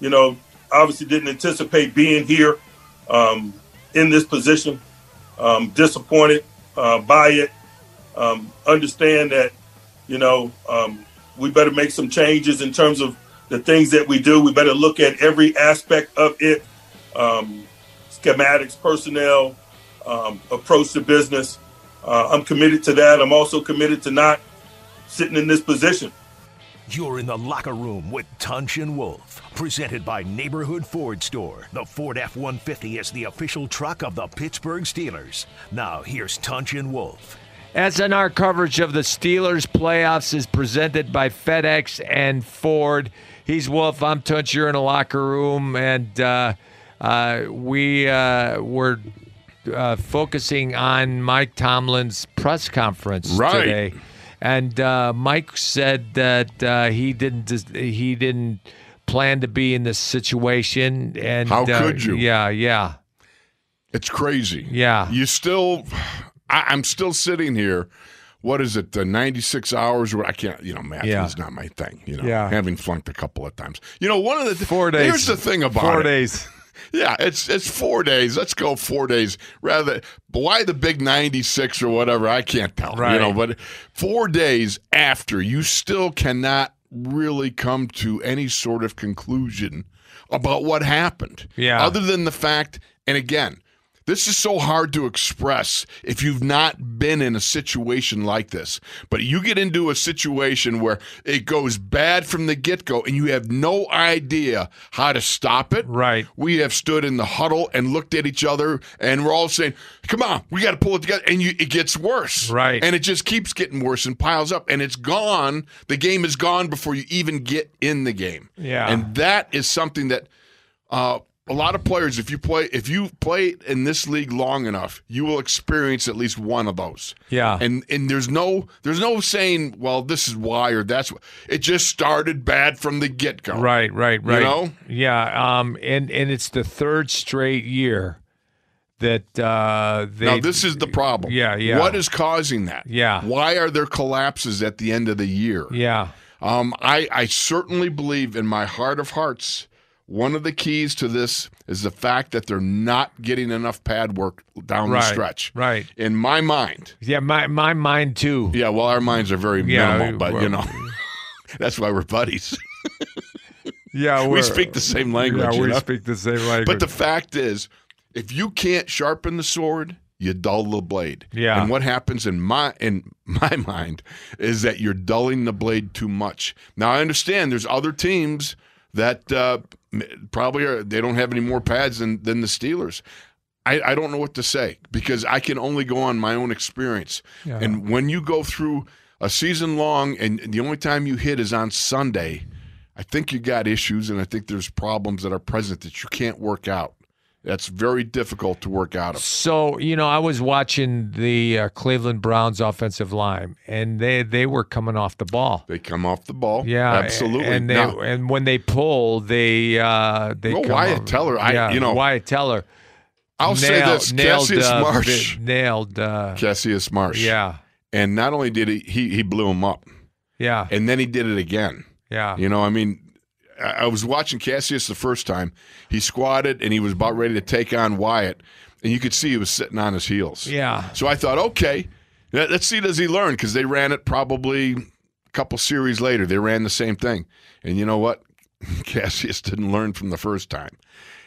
you know, obviously didn't anticipate being here um, in this position. Um, disappointed uh, by it. Um, understand that, you know, um, we better make some changes in terms of the things that we do. We better look at every aspect of it um, schematics, personnel, um, approach to business. Uh, I'm committed to that. I'm also committed to not sitting in this position. You're in the locker room with Tunch and Wolf, presented by Neighborhood Ford Store. The Ford F 150 is the official truck of the Pittsburgh Steelers. Now, here's Tunch and Wolf. SNR coverage of the Steelers playoffs is presented by FedEx and Ford. He's Wolf. I'm Tunch. You're in a locker room, and uh, uh, we uh, were uh, focusing on Mike Tomlin's press conference Right. today, and uh, Mike said that uh, he didn't he didn't plan to be in this situation. And How uh, could you? Yeah, yeah, It's crazy. Yeah. You still, I, I'm still sitting here. What is it? The 96 hours? Where I can't, you know, math Yeah. is not my thing. You know, Yeah. having flunked a couple of times. You know, one of the th- four days. Here's the thing about four it. days. Yeah, it's it's four days. Let's go four days. Rather, why the big ninety six or whatever? I can't tell. Right. You know, but four days after, you still cannot really come to any sort of conclusion about what happened. Yeah. Other than the fact, and again, this is so hard to express if you've not been in a situation like this. But you get into a situation where it goes bad from the get go and you have no idea how to stop it. Right. We have stood in the huddle and looked at each other and we're all saying, come on, we got to pull it together. And you, it gets worse. Right. And it just keeps getting worse and piles up. And it's gone. The game is gone before you even get in the game. Yeah. And that is something that uh, a lot of players, if you play, if you play in this league long enough, you will experience at least one of those. Yeah. And and there's no there's no saying, well, this is why or that's why. It just started bad from the get go. Right, right, right. You know? Yeah, um, and and it's the third straight year that uh, they. Now this is the problem. Yeah, yeah. What is causing that? Yeah. Why are there collapses at the end of the year? Yeah, Um, I, I certainly believe in my heart of hearts, one of the keys to this is the fact that they're not getting enough pad work down Right, the stretch. right. In my mind. yeah. My my mind too. Yeah, well, our minds are very Yeah, minimal, but you know, that's why we're buddies. Yeah, we speak the same language. Yeah, you we know? speak the same language. But the fact is, if you can't sharpen the sword, you dull the blade. Yeah. And what happens in my in my mind is that you're dulling the blade too much. Now I understand there's other teams that uh, probably are they don't have any more pads than than the Steelers. I, I don't know what to say because I can only go on my own experience. Yeah. And when you go through a season long and the only time you hit is on Sunday, I think you got issues and I think there's problems that are present that you can't work out. That's very difficult to work out of. So you know, I was watching the uh, Cleveland Browns offensive line, and they they were coming off the ball. They come off the ball. Yeah, absolutely. And they and when they pull, they uh, they Well, come Wyatt up- Teller, I- yeah, you know, Wyatt Teller. I'll say nailed- this: nailed, Cassius uh, Marsh, nailed. Uh, Cassius Marsh. yeah, And not only did he, he he blew him up, yeah, and then he did it again. yeah. You know, I mean, I was watching Cassius the first time. He squatted and he was about ready to take on Wyatt, and you could see he was sitting on his heels. Yeah. So I thought, okay, let- let's see does he learn because they ran it probably a couple series later. They ran the same thing, and you know what? Cassius didn't learn from the first time.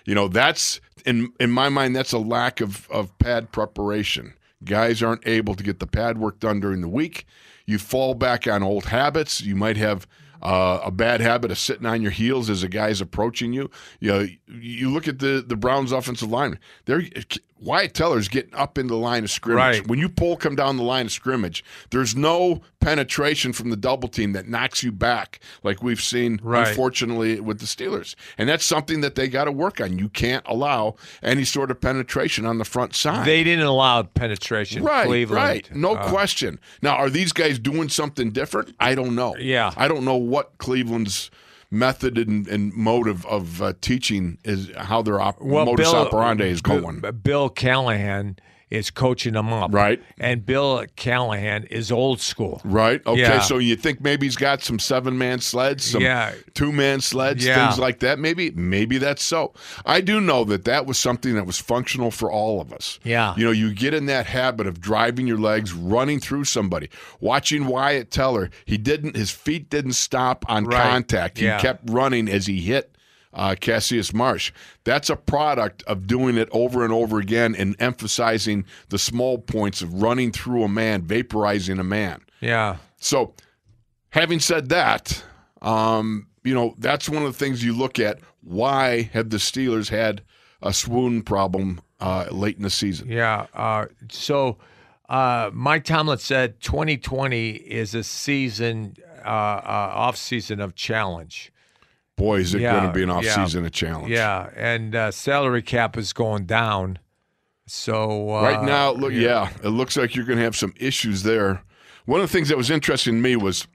You know, that's in in my mind, that's a lack of of pad preparation. Guys aren't able to get the pad work done during the week. You fall back on old habits. You might have uh, a bad habit of sitting on your heels as a guy's approaching you. You know, you look at the the Browns' offensive line. They're Wyatt Teller's getting up in the line of scrimmage. Right. When you pull come down the line of scrimmage, there's no penetration from the double team that knocks you back like we've seen Right. unfortunately with the Steelers. And that's something that they got to work on. You can't allow any sort of penetration on the front side. They didn't allow penetration. Right, Cleveland. right. No Uh, question. Now, are these guys doing something different? I don't know. Yeah. I don't know what Cleveland's method and, and mode of, of uh, teaching is, how their op- well, modus Bill, operandi is going. Bill Callahan is coaching them up. Right. And Bill Callahan is old school. Right. Okay. Yeah. So you think maybe he's got some seven man sleds, some Yeah. two man sleds, Yeah. things like that. Maybe maybe that's so. I do know that that was something that was functional for all of us. Yeah. You know, you get in that habit of driving your legs, running through somebody, watching Wyatt Teller. He didn't. His feet didn't stop on Right. contact. He kept running as he hit. Uh, Cassius Marsh. That's a product of doing it over and over again and emphasizing the small points of running through a man, vaporizing a man. Yeah. So, having said that, um, you know that's one of the things you look at. Why have the Steelers had a swoon problem uh, late in the season? Yeah. Uh, so uh, Mike Tomlin said 2020 is a season, uh, uh, off season of challenge. Boy, is it Yeah, going to be an off yeah. season a challenge. Yeah, and uh, salary cap is going down. So uh, Right now, look, yeah, it looks like you're going to have some issues there. One of the things that was interesting to me was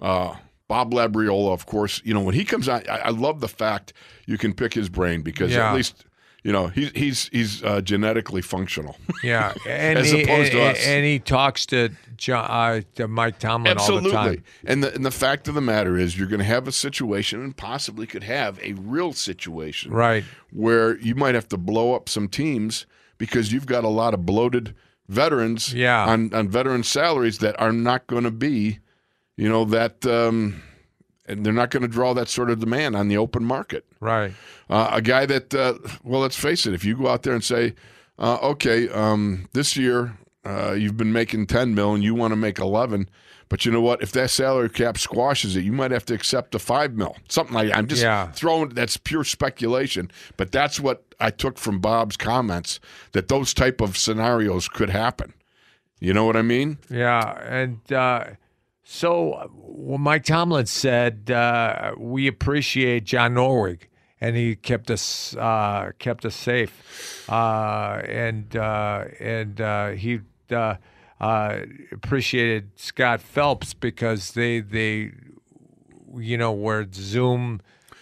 uh, Bob Labriola, of course. You know, when he comes out, I, I love the fact you can pick his brain because Yeah. at least you know he's he's he's uh, genetically functional. Yeah, and As he, opposed to us. and he talks to John, uh, to Mike Tomlin all the Absolutely. time. And the and the fact of the matter is, you're going to have a situation, and possibly could have a real situation, Right. where you might have to blow up some teams because you've got a lot of bloated veterans Yeah. on on veteran salaries that are not going to be, you know, that. Um, and they're not going to draw that sort of demand on the open market. Right. Uh, a guy that, uh, well, let's face it, if you go out there and say, uh, okay, um, this year uh, you've been making 10 mil and you want to make 11, but you know what? If that salary cap squashes it, you might have to accept a 5 mil. Something like that. I'm just Yeah. throwing, that's pure speculation, but that's what I took from Bob's comments that those type of scenarios could happen. You know what I mean? Yeah, and uh, so well, Mike Tomlin said uh, we appreciate John Norwig, and he kept us uh, kept us safe, uh, and uh, and uh, he uh, uh, appreciated Scott Phelps because they they you know were Zoom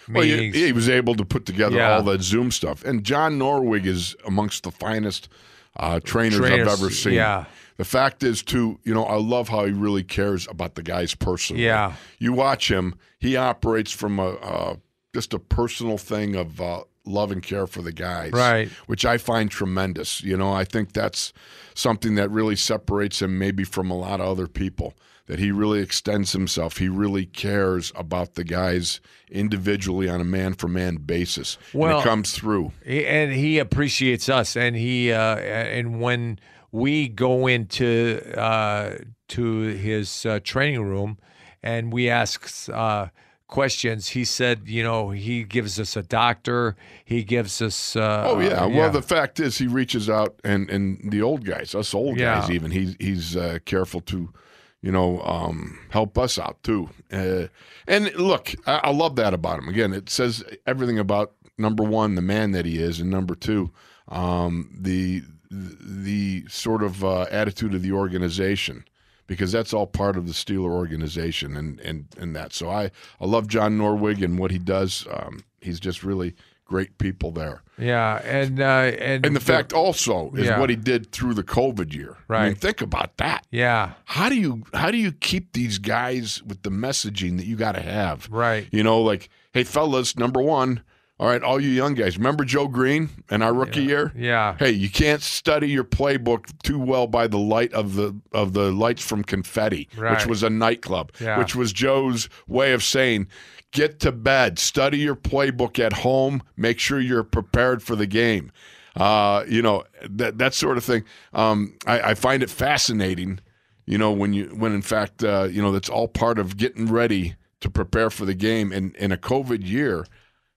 Well, he, he was able to put together Yeah. all that Zoom stuff. And John Norwig is amongst the finest uh, trainers, Trainers, I've ever seen. yeah. The fact is, too, you know, I love how he really cares about the guys personally. Yeah. You watch him; he operates from a uh, just a personal thing of uh, love and care for the guys, Right. Which I find tremendous. You know, I think that's something that really separates him maybe from a lot of other people. That he really extends himself. He really cares about the guys individually on a man for man basis. and Well- it comes through. He- and he appreciates us and he uh, and when we go into uh, to his uh, training room and we ask uh, questions he said you know he gives us a doctor he gives us uh, Oh yeah. uh, Well, the fact is, he reaches out, and and the old guys, us old guys, even he's he's uh, careful to, you know, um, help us out too. Uh, and look, I, I love that about him. Again, it says everything about number one, the man that he is, and number two, um, the the sort of uh, attitude of the organization. Because that's all part of the Steeler organization, and, and, and that. So I, I love John Norwig and what he does. Um, he's just really great people there. yeah and uh, and And the fact also is Yeah. what he did through the COVID year. I mean, Right. think about that. yeah How do you how do you keep these guys with the messaging that you got to have? Right. You know, like, hey, fellas, number one, all right, all you young guys, remember Joe Greene and our rookie year? yeah Hey, you can't study your playbook too well by the light of the of the lights from confetti, which was a nightclub, Yeah. which was Joe's way of saying, get to bed, study your playbook at home, make sure you're prepared for the game. Uh, you know that that sort of thing. Um, I, I find it fascinating. You know when you when in fact uh, you know that's all part of getting ready to prepare for the game. And in a COVID year,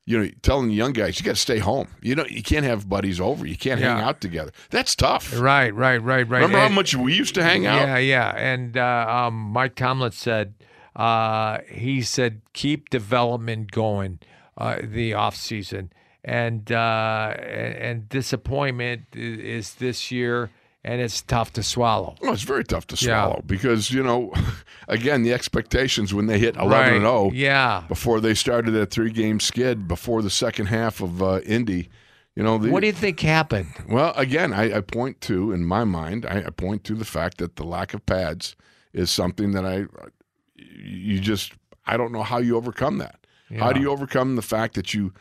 you know, telling the young guys you got to stay home. You know, you can't have buddies over. You can't hang out together. That's tough. right right right right Remember how much we used to hang out? Yeah, yeah. And uh, um, Mike Tomlin said, uh, he said, keep development going uh, the off season. And, uh, and and disappointment is this year, and it's tough to swallow. Well, it's very tough to Yeah. swallow because you know, again, the expectations when they hit eleven and zero Yeah. before they started that three game skid before the second half of uh, Indy, You know, the, What do you think happened? well, again, I, I point to, in my mind, I, I point to the fact that the lack of pads is something that I, you just, I don't know how you overcome that. How do you overcome the fact that you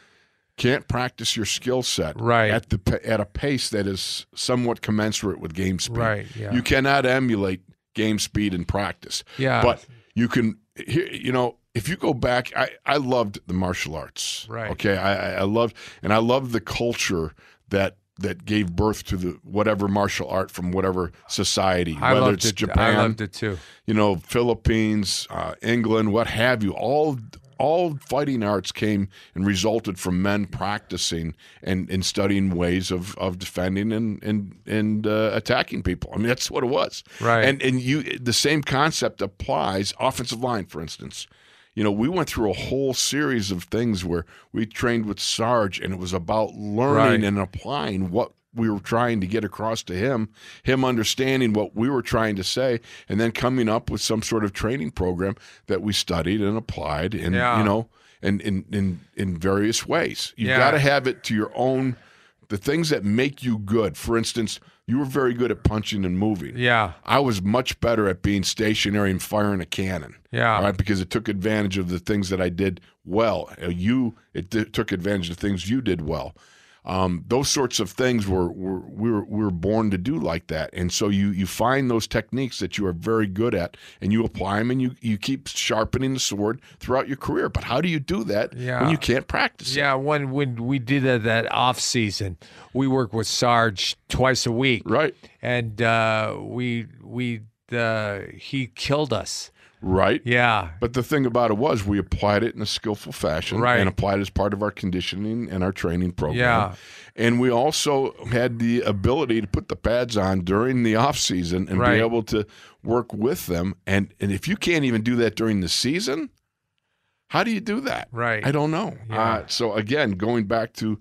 can't practice your skill set Right. at the at a pace that is somewhat commensurate with game speed? Right, yeah. You cannot emulate game speed in practice. Yeah. But you can, you know, if you go back, I, I loved the martial arts. Right. Okay. I, I- loved, and I loved the culture that that gave birth to the whatever martial art from whatever society, I whether it's it. Japan, I loved it too. you know, Philippines, uh, England, what have you. All all fighting arts came and resulted from men practicing and, and studying ways of, of defending and and and uh, attacking people. I mean, that's what it was. Right. And and you the same concept applies offensive line, for instance. You know, we went through a whole series of things where we trained with Sarge, and it was about learning Right. and applying what we were trying to get across to him, him understanding what we were trying to say, and then coming up with some sort of training program that we studied and applied, and Yeah. you know, and in in in various ways. You've Yeah. got to have it to your own. The things that make you good. For instance, you were very good at punching and moving. Yeah. I was much better at being stationary and firing a cannon. Yeah. All right, because it took advantage of the things that I did well. Uh, You, it took advantage of things you did well. Um, those sorts of things were, were we were we were born to do like that, and so you you find those techniques that you are very good at, and you apply them, and you you keep sharpening the sword throughout your career. But how do you do that Yeah. when you can't practice? it? Yeah, when when we did that, that off season, we worked with Sarge twice a week, Right, and uh, we we uh, he killed us. Right. Yeah, But the thing about it was, we applied it in a skillful fashion Right. and applied it as part of our conditioning and our training program. Yeah. And we also had the ability to put the pads on during the off season and Right. be able to work with them. And and if you can't even do that during the season, how do you do that? Right. I don't know. Yeah. Uh, so again, going back to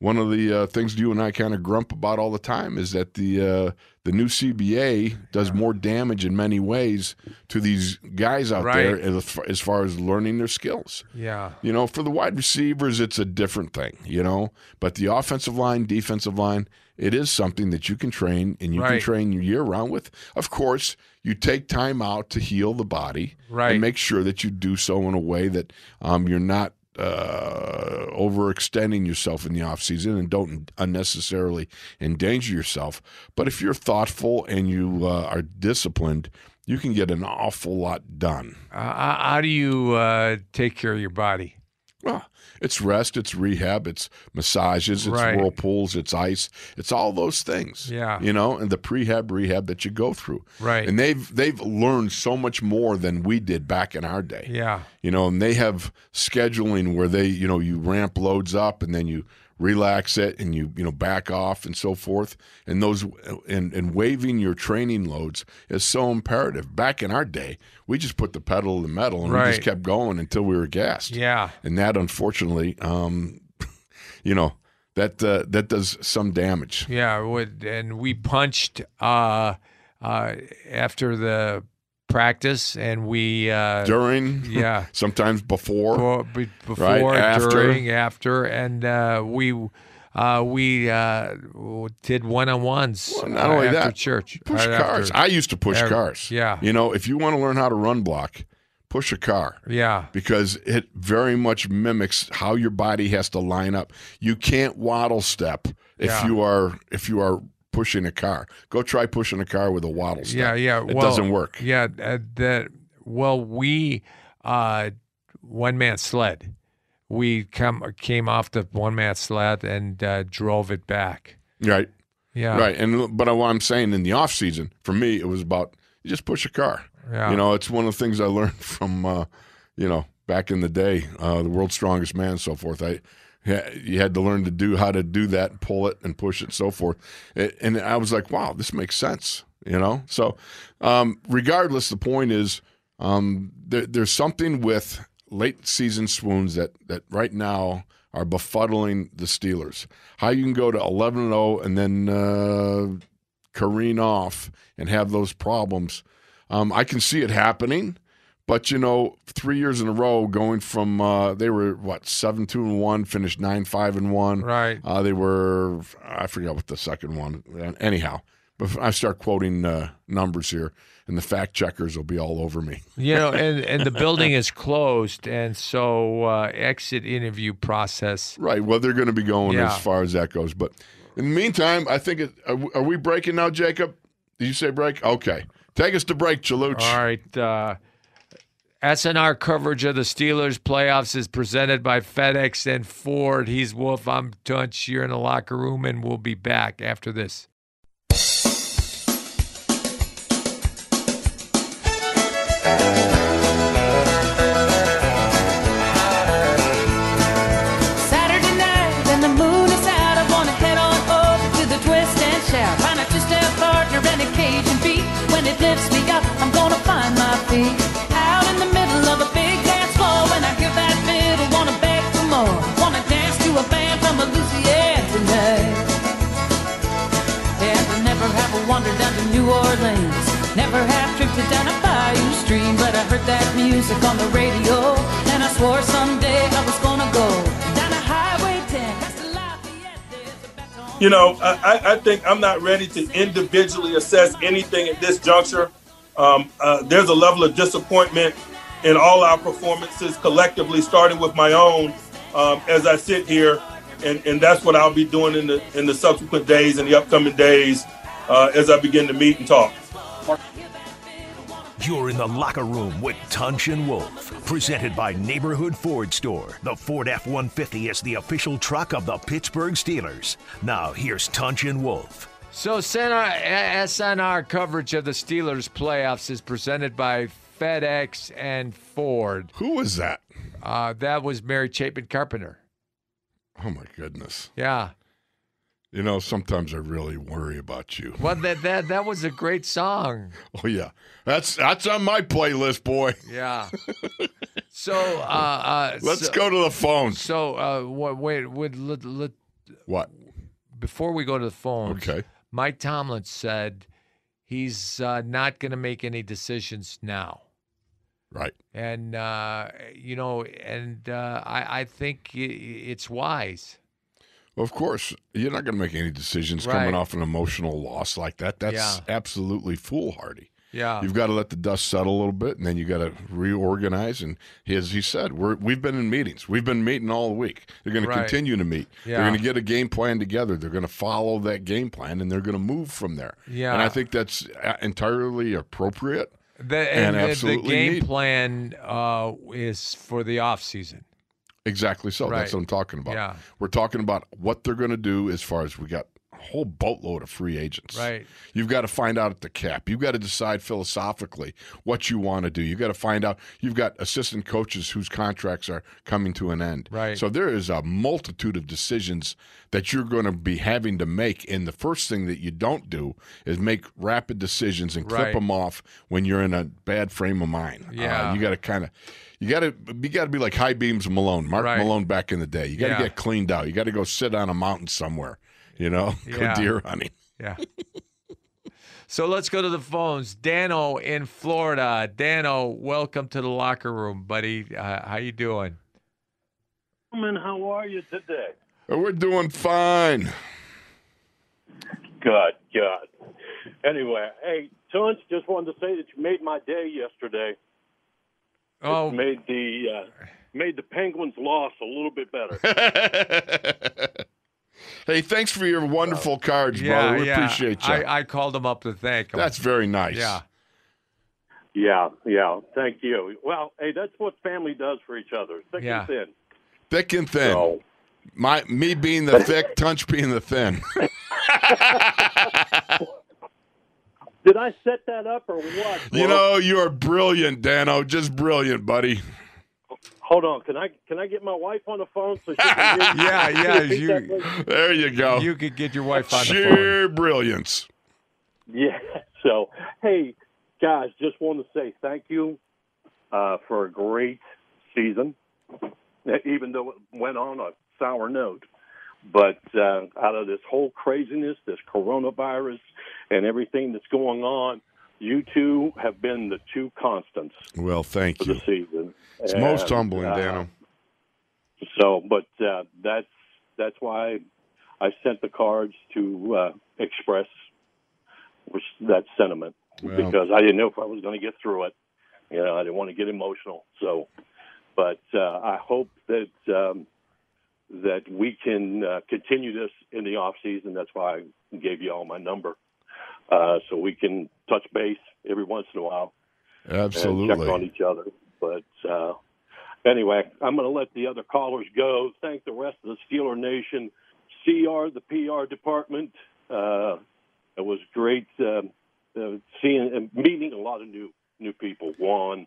one of the uh, things you and I kind of grump about all the time is that the uh, the new CBA does more damage in many ways to these guys out Right. there as far, as far as learning their skills. yeah, You know, for the wide receivers, it's a different thing, you know. But the offensive line, defensive line, it is something that you can train and you can train year round with. Of course, you take time out to heal the body Right. and make sure that you do so in a way that um, you're not uh, overextending yourself in the off season and don't unnecessarily endanger yourself. But if you're thoughtful and you uh, are disciplined, you can get an awful lot done. uh, how do you uh, take care of your body? Well, it's rest, it's rehab, it's massages, it's Right. whirlpools, it's ice, it's all those things. Yeah. you know, and the prehab rehab that you go through. Right. and they've they've learned so much more than we did back in our day. Yeah, You know, and they have scheduling where they, you know, you ramp loads up and then you relax it and you, you know, back off and so forth. And those and and waiving your training loads is so imperative. Back in our day, we just put the pedal to the metal and we just kept going until we were gassed yeah, and that unfortunately, um, you know, that uh, that does some damage. yeah. would- And we punched uh, uh, after the practice, and we uh, During, yeah. sometimes before, Before, before Right, after. during, after, and uh, we uh, we uh, did one on ones. Well, not only after that, church. push right cars. after. I used to push After- cars. yeah. you know, if you want to learn how to run block, push a car. yeah, Because it very much mimics how your body has to line up. You can't waddle step if Yeah. you are if you are pushing a car. Go try pushing a car with a waddle step. yeah, yeah. It well, doesn't work. Yeah, uh, that. Well, we uh, one man sled. We come came off the one man sled and uh, drove it back. Right. Yeah, Right. And but what I'm saying in the off season, for me, it was about you just push a car. Yeah. You know, it's one of the things I learned from, uh, you know, back in the day, uh, the world's strongest man, and so forth. I, you had to learn to do how to do that, pull it, and push it, so forth. And I was like, wow, this makes sense. You know, so um, regardless, the point is, um, there, there's something with late season swoons that that right now are befuddling the Steelers. How you can go to 11 and 0 and then uh, careen off and have those problems. Um, I can see it happening, But you know, three years in a row, going from uh, they were what seven two and one, finished nine five and one. Right. Uh, they were I forget what the second one. Anyhow, but I start quoting uh, numbers here, and the fact checkers will be all over me. You know, and, and the building is closed, and so uh, exit interview process. Right. Well, they're going to be going Yeah. as far as that goes. But in the meantime, I think it, are, we- are we breaking now, Jacob? Did you say break? Okay. Take us to break, Chaluch. All right. Uh, SNR coverage of the Steelers playoffs is presented by FedEx and Ford. He's Wolf. I'm Tunch. You're in the locker room, and we'll be back after this. Saturday night and the moon is out. I wanna head on over to the twist and shout. Find a two-step partner and a Cajun beat. When it lifts me up, I'm gonna find my feet. A Louisiana tonight. And I never have wandered down to New Orleans. Never have drifted down a bayou stream. But I heard that music on the radio. And I swore someday I was gonna go down a highway 10. past the Lafayette, there's a baton- You know, I, I- I think I'm not ready to individually assess anything at this juncture. Um, uh, there's a level of disappointment in all our performances collectively, starting with my own um, as I sit here, and, and that's what I'll be doing in the in the subsequent days and the upcoming days uh, as I begin to meet and talk. You're in the locker room with Tunch and Wolf. Presented by Neighborhood Ford Store. The Ford F 150 is the official truck of the Pittsburgh Steelers. Now, here's Tunch and Wolf. So, SNR, SNR coverage of the Steelers playoffs is presented by FedEx and Ford. Who was that? Uh, that was Mary Chapin Carpenter. Oh, my goodness. Yeah. You know, sometimes I really worry about you. Well, that that that was a great song. Oh, yeah. That's that's on my playlist, boy. Yeah. So, uh, uh, Let's so, go to the phones. So, uh, wait, wait, let, let, What? before we go to the phones, Okay. Mike Tomlin said he's uh, not going to make any decisions now. Right. And, uh, you know, and uh, I, I think it's wise. Of course, you're not going to make any decisions Right. coming off an emotional loss like that. That's Yeah. absolutely foolhardy. Yeah. You've got to let the dust settle a little bit, and then you got to reorganize. And as he said, we're, we've been in meetings. We've been meeting all week. They're going to continue to meet. Yeah. They're going to get a game plan together. They're going to follow that game plan, and they're going to move from there. Yeah. And I think that's uh, entirely appropriate. The, And and the- the, game need- plan uh, is for the off season. Exactly so. That's what I'm talking about. Yeah. We're talking about what they're going to do as far as we got whole boatload of free agents. Right. You've got to find out at the cap. You've got to decide philosophically what you want to do. You've got to find out. You've got assistant coaches whose contracts are coming to an end. Right. So there is a multitude of decisions that you're going to be having to make. And the first thing that you don't do is make rapid decisions and clip Right. them off when you're in a bad frame of mind. Uh, Yeah. you got to kind of. You got to you got to be like high beams Malone, Mark Right. Malone back in the day. You got to Yeah. get cleaned out. You got to go sit on a mountain somewhere. You know, Yeah. go deer hunting. Yeah. so let's go to the phones. Dano in Florida. Dano, welcome to the locker room, buddy. Uh, how you doing? gentlemen, how are you today? Oh, We're doing fine. Good, good. Anyway, hey, Tunch, just wanted to say that you made my day yesterday. Oh, It made the uh, made the Penguins' loss a little bit better. hey, thanks for your wonderful oh, cards, yeah, brother. We yeah. appreciate you. I, I called him up to thank him. That's very nice. yeah. yeah, yeah. Thank you. Well, hey, that's what family does for each other. Thick Yeah. and thin. Thick and thin. So, My me being the thick, Tunch being the thin. did I set that up or what? you Well, know, you're brilliant, Dano. Just brilliant, buddy. Hold on. Can I can I get my wife on the phone so she can hear you? Yeah, yeah, you- There you go. You could get your wife on the phone. Sheer brilliance. Yeah. So, hey, guys, just want to say thank you uh, for a great season, even though it went on a sour note. But uh, out of this whole craziness, this coronavirus, and everything that's going on, you two have been the two constants Well, thank for you. the season. It's most humbling, uh, Dano. So, but uh, that's that's why I sent the cards to uh, express which, that sentiment Well. because I didn't know if I was going to get through it. You know, I didn't want to get emotional. So, but uh, I hope that um, that we can uh, continue this in the off season. That's why I gave you all my number, uh, so we can touch base every once in a while and check on each other. But uh, anyway, I'm going to let the other callers go. Thank the rest of the Steeler Nation, CR, the PR department. Uh, it was great um uh, seeing and meeting a lot of new new people, Juan,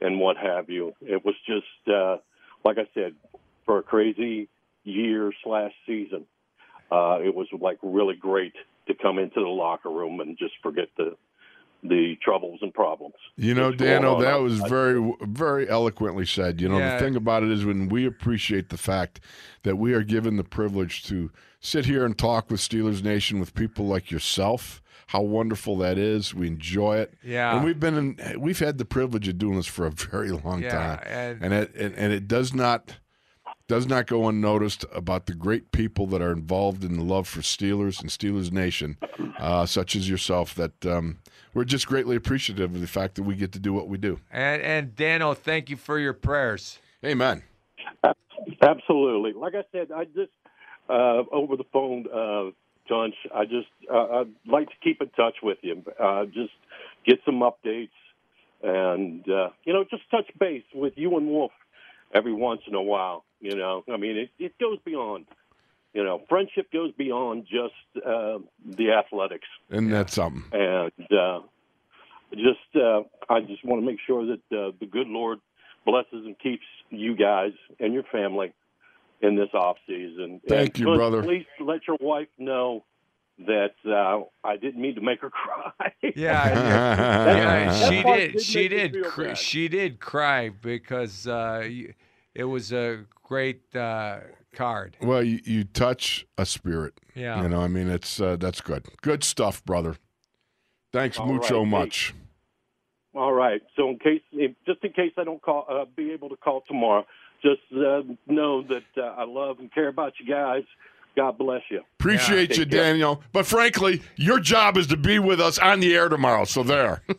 and what have you. It was just uh, like I said, for a crazy year slash season. Uh, it was like really great to come into the locker room and just forget the the troubles and problems. You know, that's going Dano, on that was very, very eloquently said. You know, Yeah. the thing about it is when we appreciate the fact that we are given the privilege to sit here and talk with Steelers Nation with people like yourself. How wonderful that is! We enjoy it. Yeah. and we've been in, we've had the privilege of doing this for a very long Yeah, time, and- and it and, and it does not does not go unnoticed about the great people that are involved in the love for Steelers and Steelers Nation, uh, such as yourself. That um, we're just greatly appreciative of the fact that we get to do what we do. And and Dano, thank you for your prayers. Amen. Absolutely. Like I said, I just uh, over the phone, uh, John. I just uh, I'd like to keep in touch with you. Uh, just get some updates, and uh, you know, just touch base with you and Wolf every once in a while. You know, I mean, it, it goes beyond. You know, friendship goes beyond just uh, the athletics And that's something. and uh, just uh, I just want to make sure that uh, the good Lord blesses and keeps you guys and your family in this off season. Thank and you, brother. Please let your wife know that uh, I didn't mean to make her cry. Yeah, Yeah, yeah, that she part did. did She did. Cr- she did cry because uh, it was a great uh, card. Well, you, you touch a spirit. Yeah. You know, I mean, it's uh, that's good. Good stuff, brother. Thanks All mucho right, hey. much. All right. So in case, if, just in case I don't call, uh, be able to call tomorrow, just uh, know that uh, I love and care about you guys. God bless you. Appreciate Yeah. you, Take care. Daniel. But frankly, your job is to be with us on the air tomorrow. So there.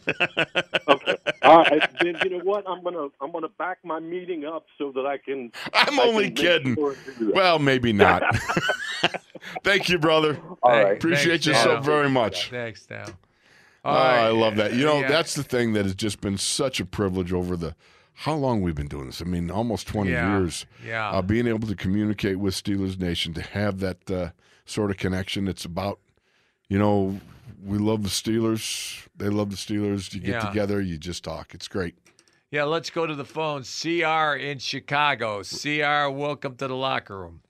Okay. All right. Then you know what? I'm gonna I'm gonna back my meeting up so that I can. I'm I only can kidding. sure to do that. Well, maybe not. Thank you, brother. All right. Appreciate thanks, you Dano. so very much. Thanks, Dano. Oh, All right. I love that. You know, Yeah. that's the thing that has just been such a privilege over the how long we've been doing this. I mean, almost 20 Yeah. years. Yeah. Uh, being able to communicate with Steelers Nation, to have that uh, sort of connection. It's about, you know, we love the Steelers. They love the Steelers. You get Yeah. together, you just talk. It's great. Yeah, let's go to the phone. CR in Chicago. CR, welcome to the locker room.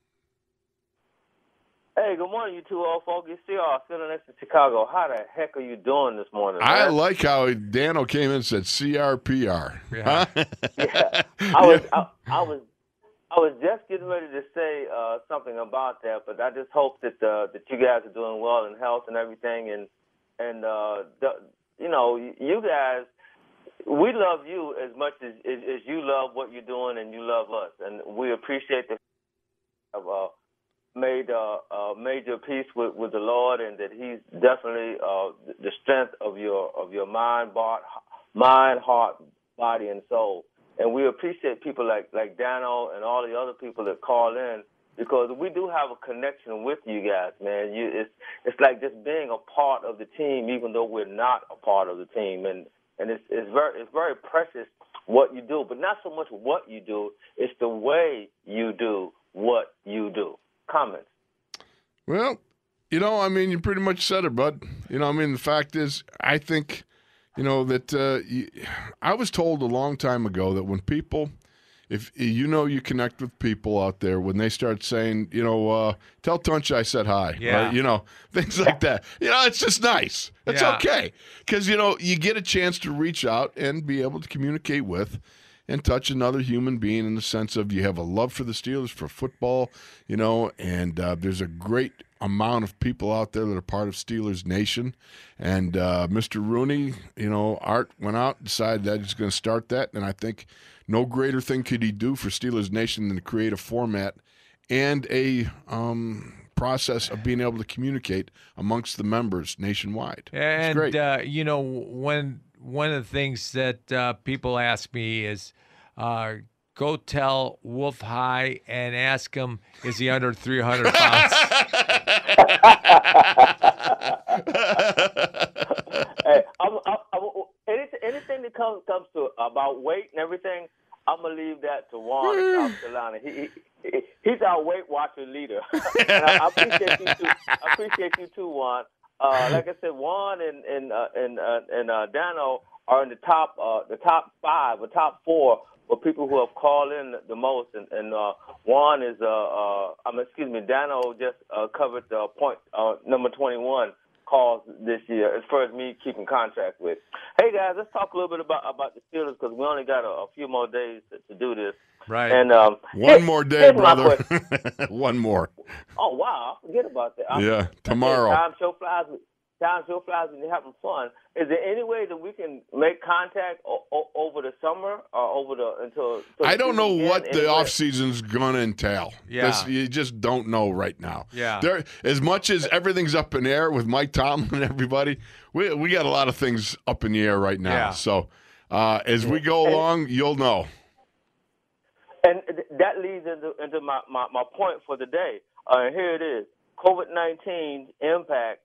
Hey, good morning, you two old folks. It's CR, sitting next to Chicago. How the heck are you doing this morning? I man? like how Dano came in and said CRPR. Yeah. Huh? Yeah. I was, I, I was, I was just getting ready to say uh, something about that, but I just hope that uh, that you guys are doing well in health and everything, and and uh, the, you know, you guys, we love you as much as, as as you love what you're doing, and you love us, and we appreciate the have uh, made uh, a major peace with, with the Lord, and that He's definitely uh, the strength of your of your mind, body, mind, heart, body, and soul. And we appreciate people like like Dano and all the other people that call in because we do have a connection with you guys, man. You, it's it's like just being a part of the team, even though we're not a part of the team, and and it's it's very it's very precious what you do, but not so much what you do. It's the way you do what you do. Comments. Well, you know, I mean, you pretty much said it, bud. You know, I mean, the fact is, I think, you know, that uh, you, I was told a long time ago that when people, if you know you connect with people out there, when they start saying, you know, uh, tell Tunch I said hi, Yeah. right? You know, things like that. You know, it's just nice. It's Yeah. okay because you know you get a chance to reach out and be able to communicate with. And touch another human being in the sense of you have a love for the Steelers, for football, you know, and uh, there's a great amount of people out there that are part of Steelers Nation. And uh, Mr. Rooney, you know, Art went out, decided that he's going to start that, and I think no greater thing could he do for Steelers Nation than to create a format and a um, process of being able to communicate amongst the members nationwide. And uh, you know, when one of the things that uh, people ask me is, uh, go tell Wolf Hi and ask him, is he under 300 pounds? hey, I'm, I'm, I'm, anything, anything that comes comes to about weight and everything, I'm gonna leave that to Juan in South Carolina. He, he, he he's our Weight Watcher leader. and I, I appreciate you too. I appreciate you too, Juan. Uh, like I said, Juan and and uh, and uh, and uh, Dano are in the top uh, the top five or top four for people who have called in the most. And, and uh, Juan is uh, uh, I mean, excuse me, Dano just uh, covered the point uh, number 21 calls this year as far as me keeping contact with. Hey guys, let's talk a little bit about about the Steelers because we only got a, a few more days to, to do this. Right. And um, One here- more day, brother. One more. Oh wow, I forget about that. I- Yeah, tomorrow. Time show flies. Time show flies when you're having fun. Is there any way that we can make contact o- o- over the summer or over the until? until I don't know what the Anywhere? off season's gonna entail. Yeah. This- you just don't know right now. Yeah. There, as much as everything's up in the air with Mike Tomlin and everybody, we we got a lot of things up in the air right now. Yeah. So uh, as we go along, you'll know. And that leads into, into my, my, my point for the day. Uh, and here it is COVID 19 impact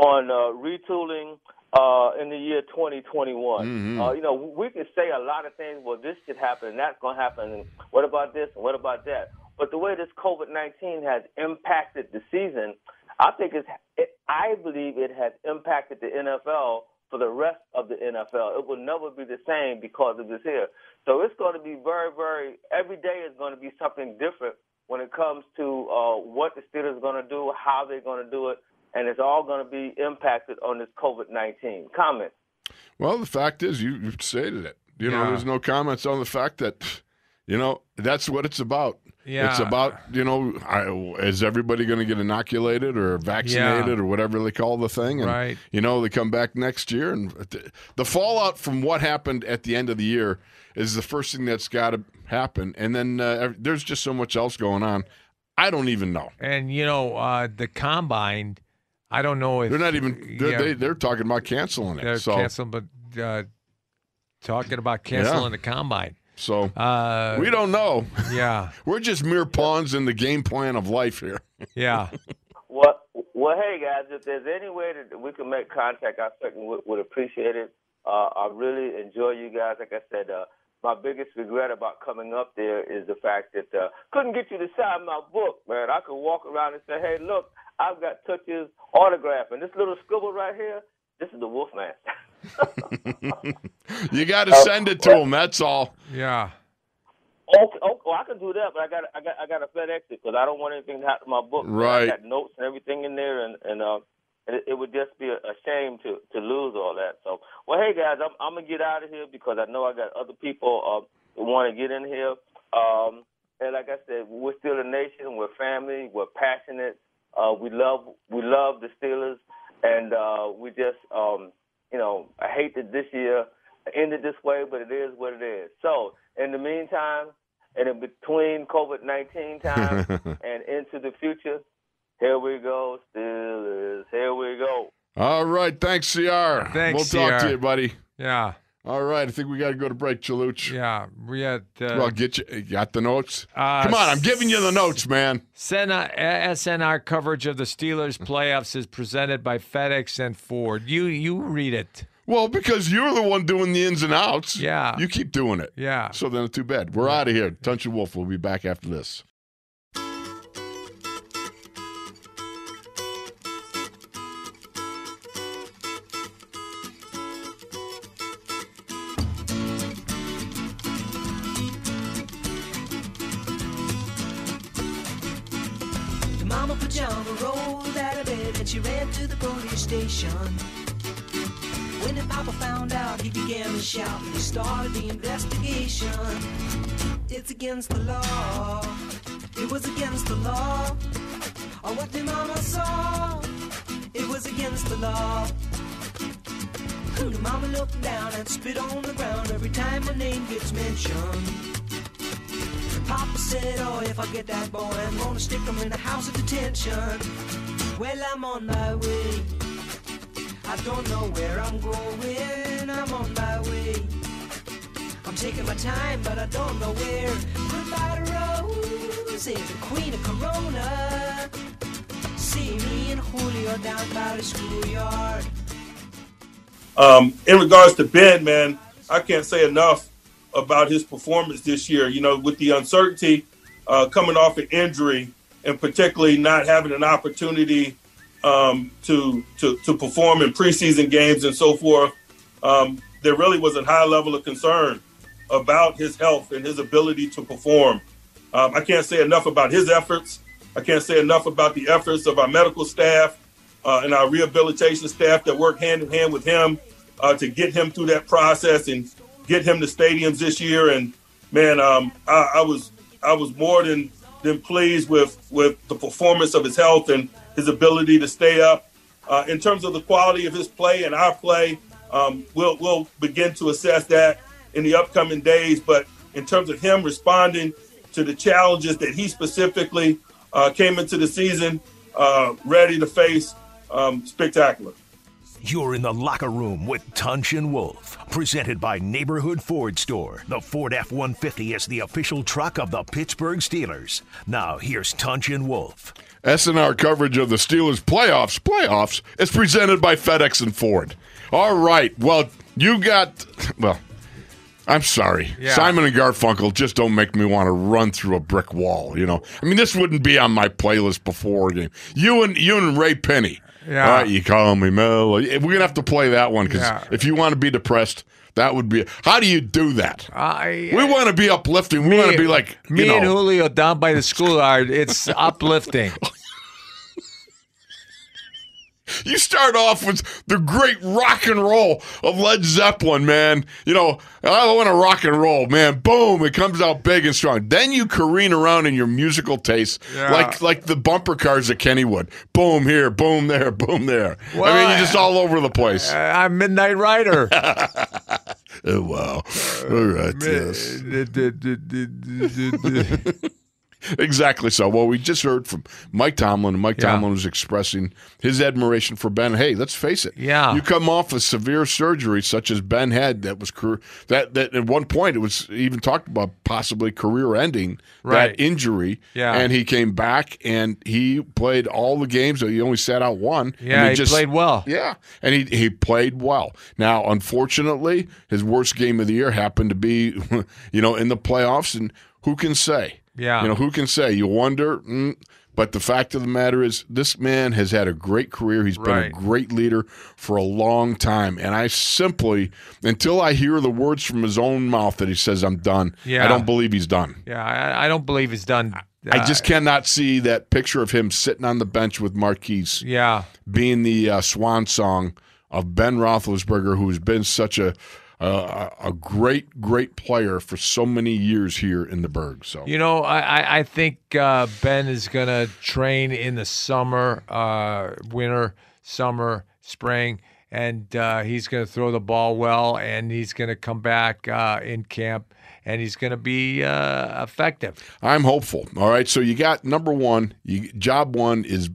on uh, retooling uh, in the year 2021. Mm-hmm. Uh, you know, we can say a lot of things, well, this should happen and that's going to happen, and what about this and what about that? But the way this COVID 19 has impacted the season, I think it's, it, I believe it has impacted the NFL for the rest of the NFL. It will never be the same because of this here. So it's going to be very, very, every day is going to be something different when it comes to uh, what the Steelers are going to do, how they're going to do it, and it's all going to be impacted on this COVID 19. Comment. Well, the fact is, you you've stated it. You know, Yeah. there's no comments on the fact that, you know, that's what it's about. Yeah. It's about, you know, I, is everybody going to get inoculated or vaccinated Yeah. or whatever they call the thing? And, Right. You know, they come back next year. And the, the fallout from what happened at the end of the year is the first thing that's got to happen. And then uh, there's just so much else going on. I don't even know. and, you know, uh, the combine, I don't know if They're not even, they're, yeah, they, they're talking about canceling it. they're so, canceling, but uh, talking about canceling the combine. so Uh, we don't know. yeah, We're just mere pawns in the game plan of life here. yeah. Well, well, hey guys, if there's any way that we can make contact, I certainly would, would appreciate it. Uh, I really enjoy you guys. Like I said, uh, my biggest regret about coming up there is the fact that uh, couldn't get you to sign my book, man. I could walk around and say, "Hey, look, I've got Tunch's autograph, and this little scribble right here, this is the Wolfman." You got to send it to him. That's all. Yeah. Okay, okay, well, I can do that, but I got I got I got to FedEx it because I don't want anything to happen to my book. Right. I got notes and everything in there, and and uh, it, it would just be a, a shame to to lose all that. So, well, hey guys, I'm I'm gonna get out of here because I know I got other people uh who want to get in here. Um, and like I said, we're still a nation. We're family. We're passionate. Uh, we love we love the Steelers, and uh, we just um, you know I hate that this year ended this way, but it is what it is. So, in the meantime, and in between COVID 19 time and into the future, here we go, Steelers. Here we go. All right. Thanks, CR. Thanks, We'll talk CR. to you, buddy. Yeah. All right. I think we got to go to break, Chaluch. Yeah. We had uh, Well, get you. you Got the notes? Uh, Come on. I'm giving you the notes, man. SNR coverage of the Steelers playoffs is presented by FedEx and Ford. You you read it. Well, because you're the one doing the ins and outs. Yeah. You keep doing it. Yeah. So then, too bad. We're out of here. Tunch and Wolf will be back after this. To shout. He started the investigation. It's against the law. It was against the law. Or what the mama saw. It was against the law. The mama looked down and spit on the ground every time my name gets mentioned. Papa said, Oh, if I get that boy, I'm gonna stick him in a house of detention. Well, I'm on my way. I don't know where I'm going. I'm on my way. I'm taking my time, but I don't know where. Goodbye to Rose, the queen of Corona. See me and Julio down by the schoolyard. Um, in regards to Ben, man, I can't say enough about his performance this year. You know, with the uncertainty uh, coming off an injury, and particularly not having an opportunity um, to, to to perform in preseason games and so forth, um, there really was a high level of concern about his health and his ability to perform. Um, I can't say enough about his efforts. I can't say enough about the efforts of our medical staff uh, and our rehabilitation staff that work hand in hand with him uh, to get him through that process and get him to stadiums this year. And man, um, I, I was I was more than than pleased with with the performance of his health and his ability to stay up. Uh, in terms of the quality of his play and our play, um, we'll we'll begin to assess that in the upcoming days. But in terms of him responding to the challenges that he specifically uh, came into the season uh, ready to face, um, spectacular. You're in the locker room with Tunch and Wolf, presented by Neighborhood Ford Store. The Ford F 150 is the official truck of the Pittsburgh Steelers. Now, here's Tunch and Wolf. SNR coverage of the Steelers playoffs, playoffs, is presented by FedEx and Ford. All right. Well, you got, well, I'm sorry. Yeah. Simon and Garfunkel just don't make me want to run through a brick wall, you know. I mean, this wouldn't be on my playlist before game. You and you and Ray Penny. Yeah. All right, you call me Mel. We're going to have to play that one cuz Yeah. if you want to be depressed, that would be How do you do that? I, we want to be uplifting. We want to be like, me you know, and Julio down by the schoolyard. It's uplifting. Oh, You start off with the great rock and roll of Led Zeppelin, man. You know, I want to rock and roll, man. Boom, it comes out big and strong. Then you careen around in your musical taste, Yeah. like like the bumper cars at Kennywood. Boom here, boom there, boom there. I mean, you're just all over the place. Uh, I'm Midnight Rider. oh, wow. All right, yes. Exactly so. Well, we just heard from Mike Tomlin, and Mike Yeah. Tomlin was expressing his admiration for Ben. Hey, let's face it. Yeah. You come off a severe surgery such as Ben had that was career, that that at one point it was even talked about possibly career ending Right. that injury. Yeah. And he came back and he played all the games. He only sat out one. and Yeah, he played well. Yeah, and he he played well. Now, unfortunately, his worst game of the year happened to be, you know, in the playoffs. And who can say? Yeah. you know, who can say? You wonder. Mm, but the fact of the matter is, this man has had a great career. He's been a great leader for a long time. And I simply, until I hear the words from his own mouth that he says, I'm done, Yeah. I don't believe he's done. yeah, I, I don't believe he's done. I uh, just cannot see that picture of him sitting on the bench with Marquise Yeah, being the uh, swan song of Ben Roethlisberger, who's been such a a, a great, great player for so many years here in the Burgh. So You know, I, I, I think uh, Ben is going to train in the summer, uh, winter, summer, spring, and uh, he's going to throw the ball well, and he's going to come back uh, in camp, and he's going to be uh, effective. I'm hopeful. All right, so you got number one. You, job one is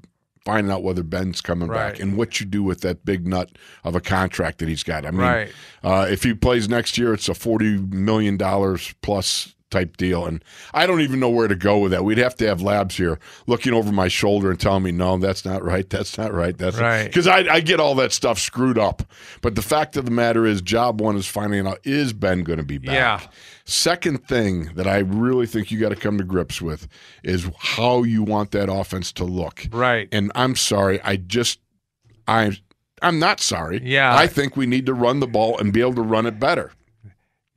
finding out whether Ben's coming back and what you do with that big nut of a contract that he's got. I mean, Right. uh, if he plays next year, it's a forty million dollars plus type deal, and I don't even know where to go with that. We'd have to have labs here looking over my shoulder and telling me, no, that's not right. That's not right. That's Right. Because I, I get all that stuff screwed up. But the fact of the matter is, job one is finding out is Ben going to be back. Yeah. Second thing that I really think you got to come to grips with is how you want that offense to look. Right. And I'm sorry, I just I I'm not sorry. Yeah. I think we need to run the ball and be able to run it better.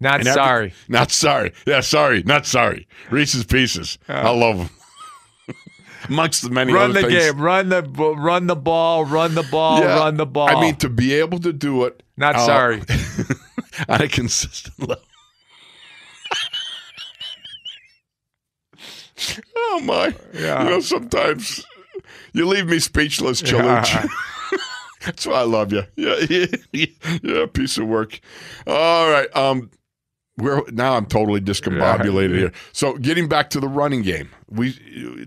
Not And sorry. Not sorry. Yeah, sorry. Not sorry. Reese's Pieces. I love them. amongst the many run other the things. game, run the run the ball, run the ball, Yeah. run the ball. I mean, to be able to do it. Not uh, sorry. on a consistent level. oh my! Yeah. You know, sometimes you leave me speechless, Chaluch. Yeah. That's why I love you. Yeah, yeah, yeah, piece of work. All right. Um, we're now I'm totally discombobulated Yeah. here. So getting back to the running game, we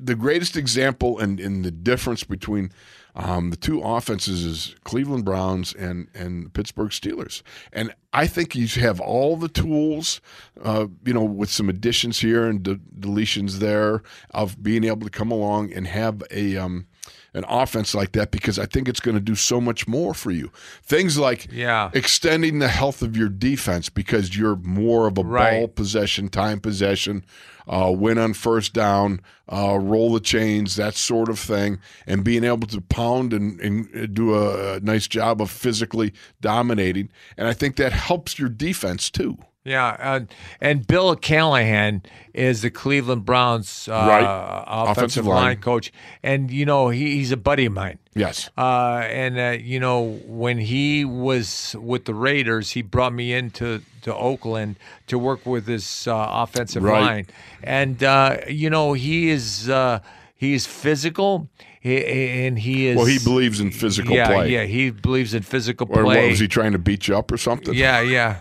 the greatest example and in, the difference between um, the two offenses is Cleveland Browns and and Pittsburgh Steelers, and I think you have all the tools, uh, you know, with some additions here and de- deletions there of being able to come along and have a um, an offense like that because I think it's going to do so much more for you. Things like Yeah. extending the health of your defense because you're more of a ball possession, time possession, uh, win on first down, uh, roll the chains, that sort of thing, and being able to pound and, and do a nice job of physically dominating. And I think that helps your defense too. Yeah, uh, and Bill Callahan is the Cleveland Browns uh, Right. offensive, Offensive line. line. coach, and you know he, he's a buddy of mine. Yes. Uh, and uh, you know when he was with the Raiders, he brought me into to Oakland to work with his uh, offensive Right. line, and uh, you know he is uh, he's physical, he, and he is Well, he believes in physical yeah, play. Yeah, he believes in physical Or play. what, was he trying to beat you up or something? Yeah, yeah.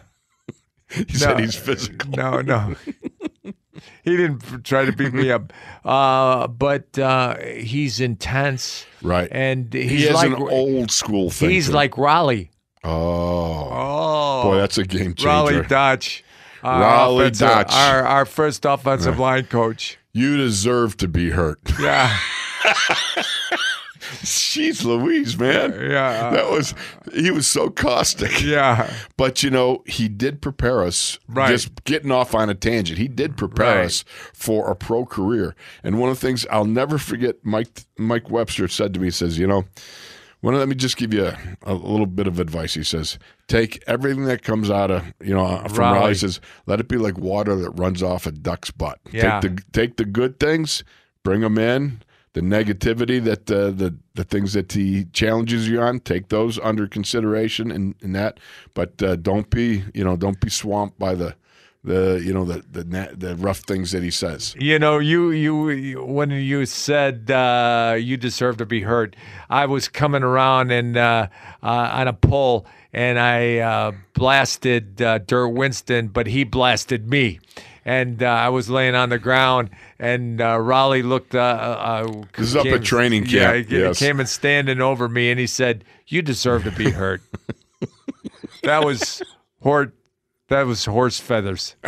He said he's physical. No, no. he didn't try to beat me up. Uh, but uh, he's intense. Right. And he's he like an old school thing. he's like Rollie. oh, Oh. boy, that's a game changer. Rollie Dotsch. Our Rollie Dotsch. Our, our first offensive line coach. You deserve to be hurt. Yeah. Jeez Louise, man. Yeah. Uh, that was he was so caustic. Yeah. But you know, he did prepare us. Right. Just getting off on a tangent. He did prepare Right. us for a pro career. And one of the things I'll never forget Mike Mike Webster said to me, he says, you know, well, let me just give you a, a little bit of advice. He says, take everything that comes out of, you know, from Rollie. Rollie. He says, let it be like water that runs off a duck's butt. Yeah. Take the, take the good things, bring them in. The negativity that uh, the the things that he challenges you on, take those under consideration in, in that. But uh, don't be, you know, don't be swamped by the the you know the the the rough things that he says. You know, you, you when you said uh, you deserve to be hurt, I was coming around and uh, uh, on a pole, and I uh, blasted uh, Dirt Winston, but he blasted me, and uh, I was laying on the ground, and uh, Rollie looked. Uh, uh, This is up at training Yeah, camp, he yes. came and standing over me, and he said, "You deserve to be hurt." that was hor- That was horse feathers.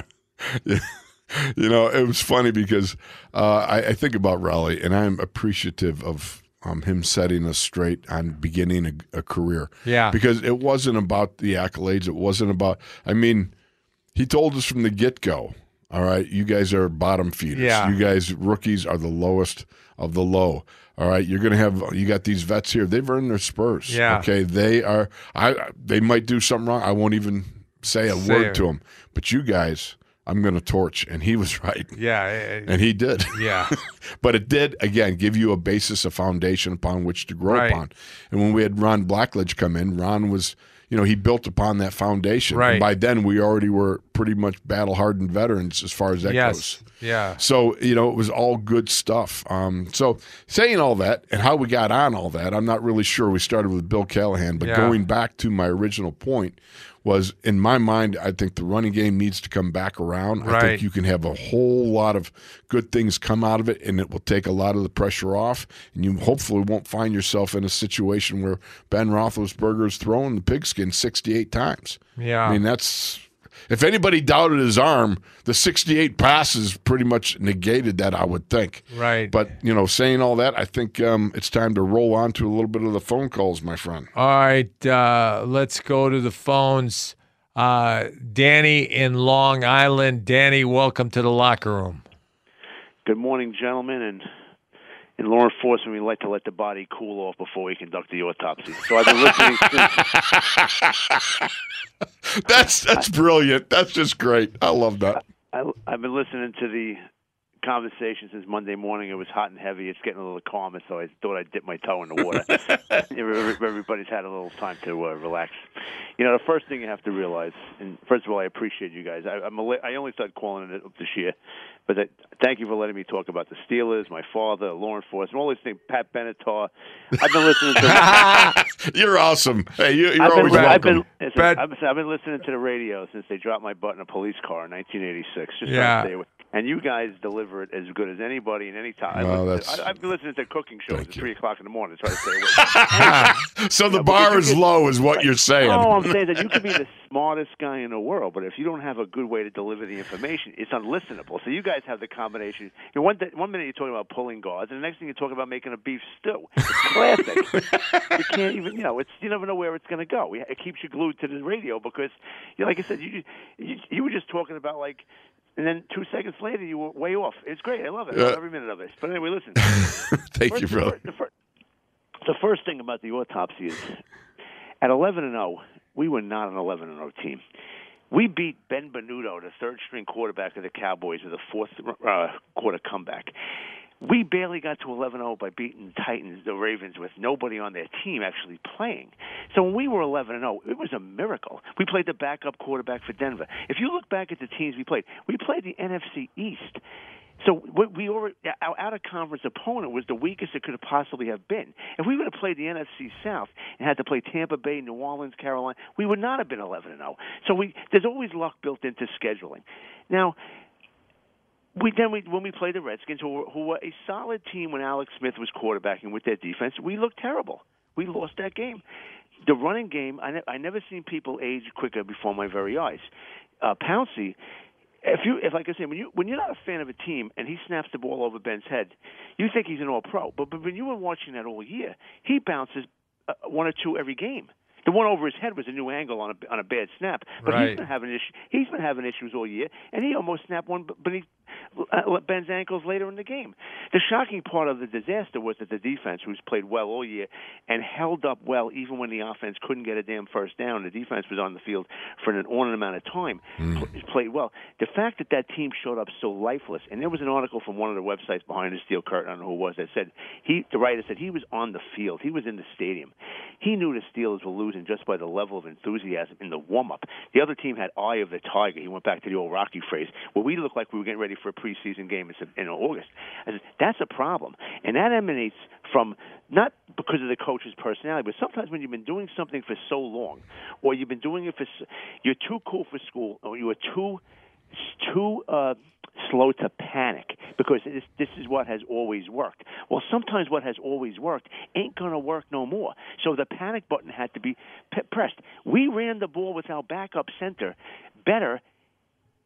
You know, it was funny because uh, I, I think about Rollie, and I'm appreciative of um, him setting us straight on beginning a, a career. Yeah. because it wasn't about the accolades. It wasn't about. I mean, he told us from the get go. All right, you guys are bottom feeders. Yeah. You guys rookies are the lowest of the low. All right, you're gonna have you got these vets here. They've earned their spurs. Yeah. Okay, they are. I they might do something wrong. I won't even say a Say word it. to them. But you guys, I'm gonna torch, and he was right. Yeah, eh, And he did. yeah. but it did, again, give you a basis, a foundation upon which to grow Right. upon. And when we had Ron Blackledge come in, Ron was, you know, he built upon that foundation. Right. And by then, we already were pretty much battle hardened veterans as far as that yes. goes. Yeah. So, you know, it was all good stuff. Um, so, saying all that and how we got on all that, I'm not really sure. We started with Bill Callahan, but Yeah. going back to my original point was in my mind, I think the running game needs to come back around. I think you can have a whole lot of good things come out of it, and it will take a lot of the pressure off. And you hopefully won't find yourself in a situation where Ben Roethlisberger is throwing the pigskin 68 times. Yeah. I mean, that's if anybody doubted his arm, the 68 passes pretty much negated that, I would think. Right. But, you know, saying all that, I think um, it's time to roll on to a little bit of the phone calls, my friend. All right, uh, let's go to the phones. Uh, Danny in Long Island. Danny, welcome to the locker room. Good morning, gentlemen, and in law enforcement, we like to let the body cool off before we conduct the autopsy. So I've been listening. since, That's that's brilliant. That's just great. I love that. I, I've been listening to the conversation since Monday morning. It was hot and heavy. It's getting a little calmer, so I thought I'd dip my toe in the water. Everybody's had a little time to uh, relax. You know, the first thing you have to realize, and first of all, I appreciate you guys. I, I'm a, I only started calling it up this year, but that, thank you for letting me talk about the Steelers, my father, law enforcement, all these things. Pat Benatar. I've been listening to. You're awesome. Hey, you, been, always I've welcome. been, listen, I've, been- I've been listening to the radio since they dropped my butt in a police car in 1986. Just Yeah. To stay away. And you guys deliver it as good as anybody in any time. Well, I, I, I've been listening to cooking shows at three o'clock in the morning to try to stay awake. so the Yeah, bar is you low, is what you're saying. Oh, I'm saying that you could be the smartest guy in the world, but if you don't have a good way to deliver the information, it's unlistenable. So you guys have the combination. You know, one, th- one minute you're talking about pulling guards, and the next thing you're talking about making a beef stew. It's classic. you can't even, you know, it's you never know where it's going to go. It keeps you glued to the radio because, you know, like I said, you, you you were just talking about like. And then two seconds later, you were way off. It's great. I love it. I love every minute of it. But anyway, listen. Thank you, First- brother. The, fir- the first thing about the autopsy is at 11 and 0, we were not an 11 and 0 team. We beat Ben DiNucci, the third string quarterback of the Cowboys, with a fourth uh, quarter comeback. We barely got to 11-0 by beating the Titans, the Ravens, with nobody on their team actually playing. So when we were 11-0, it was a miracle. We played the backup quarterback for Denver. If you look back at the teams we played, we played the NFC East. So we already, our out of conference opponent was the weakest it could have possibly have been. If we would have played the NFC South and had to play Tampa Bay, New Orleans, Carolina, we would not have been 11 and 0. So we there's always luck built into scheduling. Now, we then we when we played the Redskins, who who were a solid team when Alex Smith was quarterbacking with their defense, we looked terrible. We lost that game. The running game, I, ne- I never seen people age quicker before my very eyes. Uh, Pouncey, if you, if like I say, when you when you're not a fan of a team and he snaps the ball over Ben's head, you think he's an All Pro. But, but when you were watching that all year, he bounces uh, one or two every game. The one over his head was a new angle on a on a bad snap, but Right. he's been having issues. He's been having issues all year, and he almost snapped one beneath uh, Ben's ankles later in the game. The shocking part of the disaster was that the defense, who's played well all year and held up well even when the offense couldn't get a damn first down, the defense was on the field for an inordinate amount of time, pl- played well. The fact that that team showed up so lifeless, and there was an article from one of the websites behind the steel curtain, I don't know who it was, that said he, the writer said he was on the field, he was in the stadium. He knew the Steelers were losing just by the level of enthusiasm in the warm up. The other team had eye of the tiger. He went back to the old Rocky phrase, where we looked like we were getting ready for a preseason game in, August. I said, that's a problem, and that emanates from not because of the coach's personality, but sometimes when you've been doing something for so long, or you've been doing it for, you're too cool for school, or you are too too uh, slow to panic because this, this is what has always worked. Well, sometimes what has always worked ain't going to work no more. So the panic button had to be p- pressed. We ran the ball with our backup center better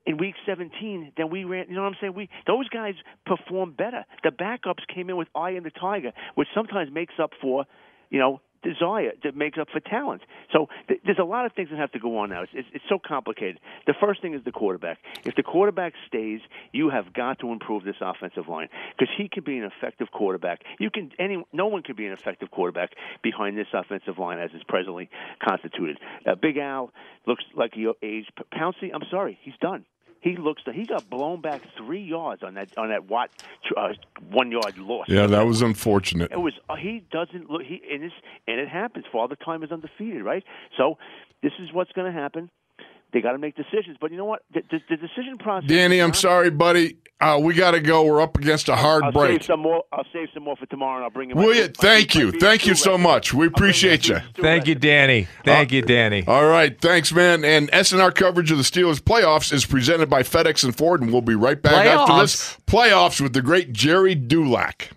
in week 17 than we ran. You know what I'm saying? We those guys performed better. The backups came in with eye in the tiger, which sometimes makes up for, you know, desire that makes up for talent. So th- there's a lot of things that have to go on now. It's, it's, it's so complicated. The first thing is the quarterback. If the quarterback stays, you have got to improve this offensive line because he can be an effective quarterback. You can any no one can be an effective quarterback behind this offensive line as it's presently constituted. Uh, Big Al looks like he aged. Pouncey, I'm sorry, he's done. He looks. He got blown back three yards on that on that Watt uh, one yard loss. Yeah, that was unfortunate. It was uh, he doesn't look he and this and it happens. Father Time is undefeated, right? So this is what's going to happen. They got to make decisions, but you know what? The, the, the decision process. Danny, I'm not- sorry, buddy. Uh, we got to go. We're up against a hard I'll break. save some more. I'll save some more for tomorrow, and I'll bring him. Will you? Thank you. Thank you so much. We appreciate you. Thank you, Danny. Thank you, Danny. All right. Thanks, man. And SNR coverage of the Steelers playoffs is presented by FedEx and Ford, and we'll be right back after this. Playoffs with the great Gerry Dulac.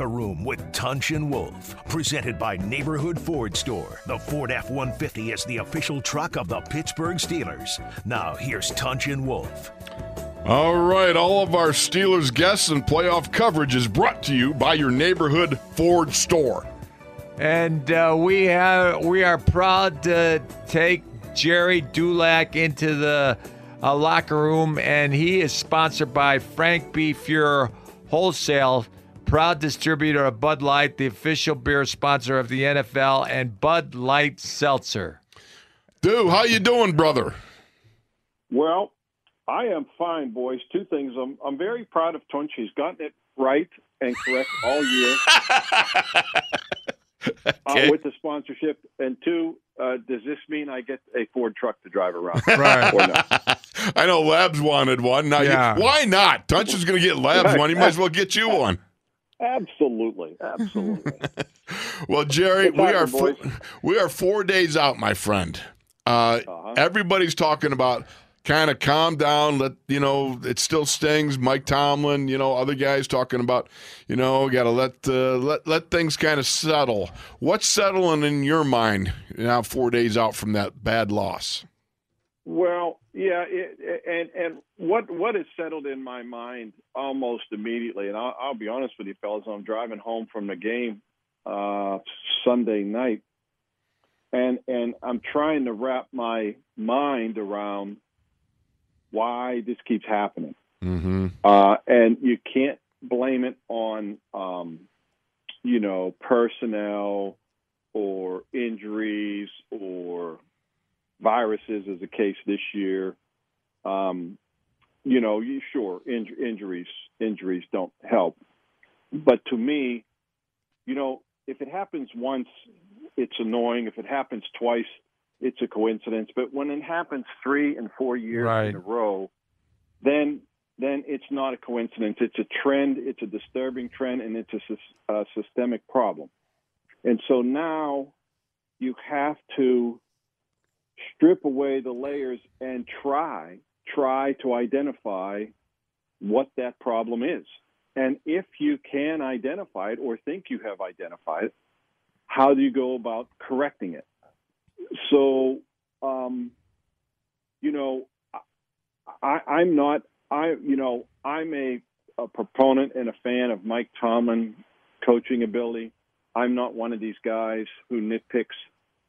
You're locker room with Tunch and Wolf, presented by Neighborhood Ford Store. The Ford F 150 is the official truck of the Pittsburgh Steelers. Now, here's Tunch and Wolf. All right. All of our Steelers guests and playoff coverage is brought to you by your neighborhood Ford store. And uh, we have we are proud to take Gerry Dulac into the uh, locker room, and he is sponsored by Frank B. Fuhrer Wholesale, proud distributor of Bud Light, the official beer sponsor of the NFL, and Bud Light Seltzer. Dude, how you doing, brother? Well, I am fine, boys. Two things. I'm I'm very proud of Tunch. He's gotten it right and correct all year Okay. uh, with the sponsorship. And two, uh, does this mean I get a Ford truck to drive around? Right. Or no? I know Labs wanted one. Now, you- Yeah. why not? Tunch is going to get Labs one. He might as well get you one. Absolutely, absolutely. Well, Jerry, we are four, we are four days out, my friend. Uh, Uh-huh. Everybody's talking about kind of calm down. Let you know it still stings. Mike Tomlin, you know, other guys talking about, you know, got to let uh, let let things kind of settle. What's settling in your mind now? Four days out from that bad loss. Well, yeah, it, and and what what is settled in my mind almost immediately, and I'll, I'll be honest with you, fellas, I'm driving home from the game uh, Sunday night, and and I'm trying to wrap my mind around why this keeps happening, Mm-hmm. uh, and you can't blame it on um, you know personnel or injuries or viruses is the case this year. Um, you know, you sure inj- injuries injuries don't help, but to me, you know, if it happens once, it's annoying. If it happens twice, it's a coincidence. But when it happens three and four years Right. in a row, then then it's not a coincidence. It's a trend. It's a disturbing trend, and it's a, a systemic problem. And so now you have to strip away the layers and try try to identify what that problem is. And if you can identify it or think you have identified it, how do you go about correcting it? So, um, you know, I, I'm not. I you know I'm a, a proponent and a fan of Mike Tomlin coaching ability. I'm not one of these guys who nitpicks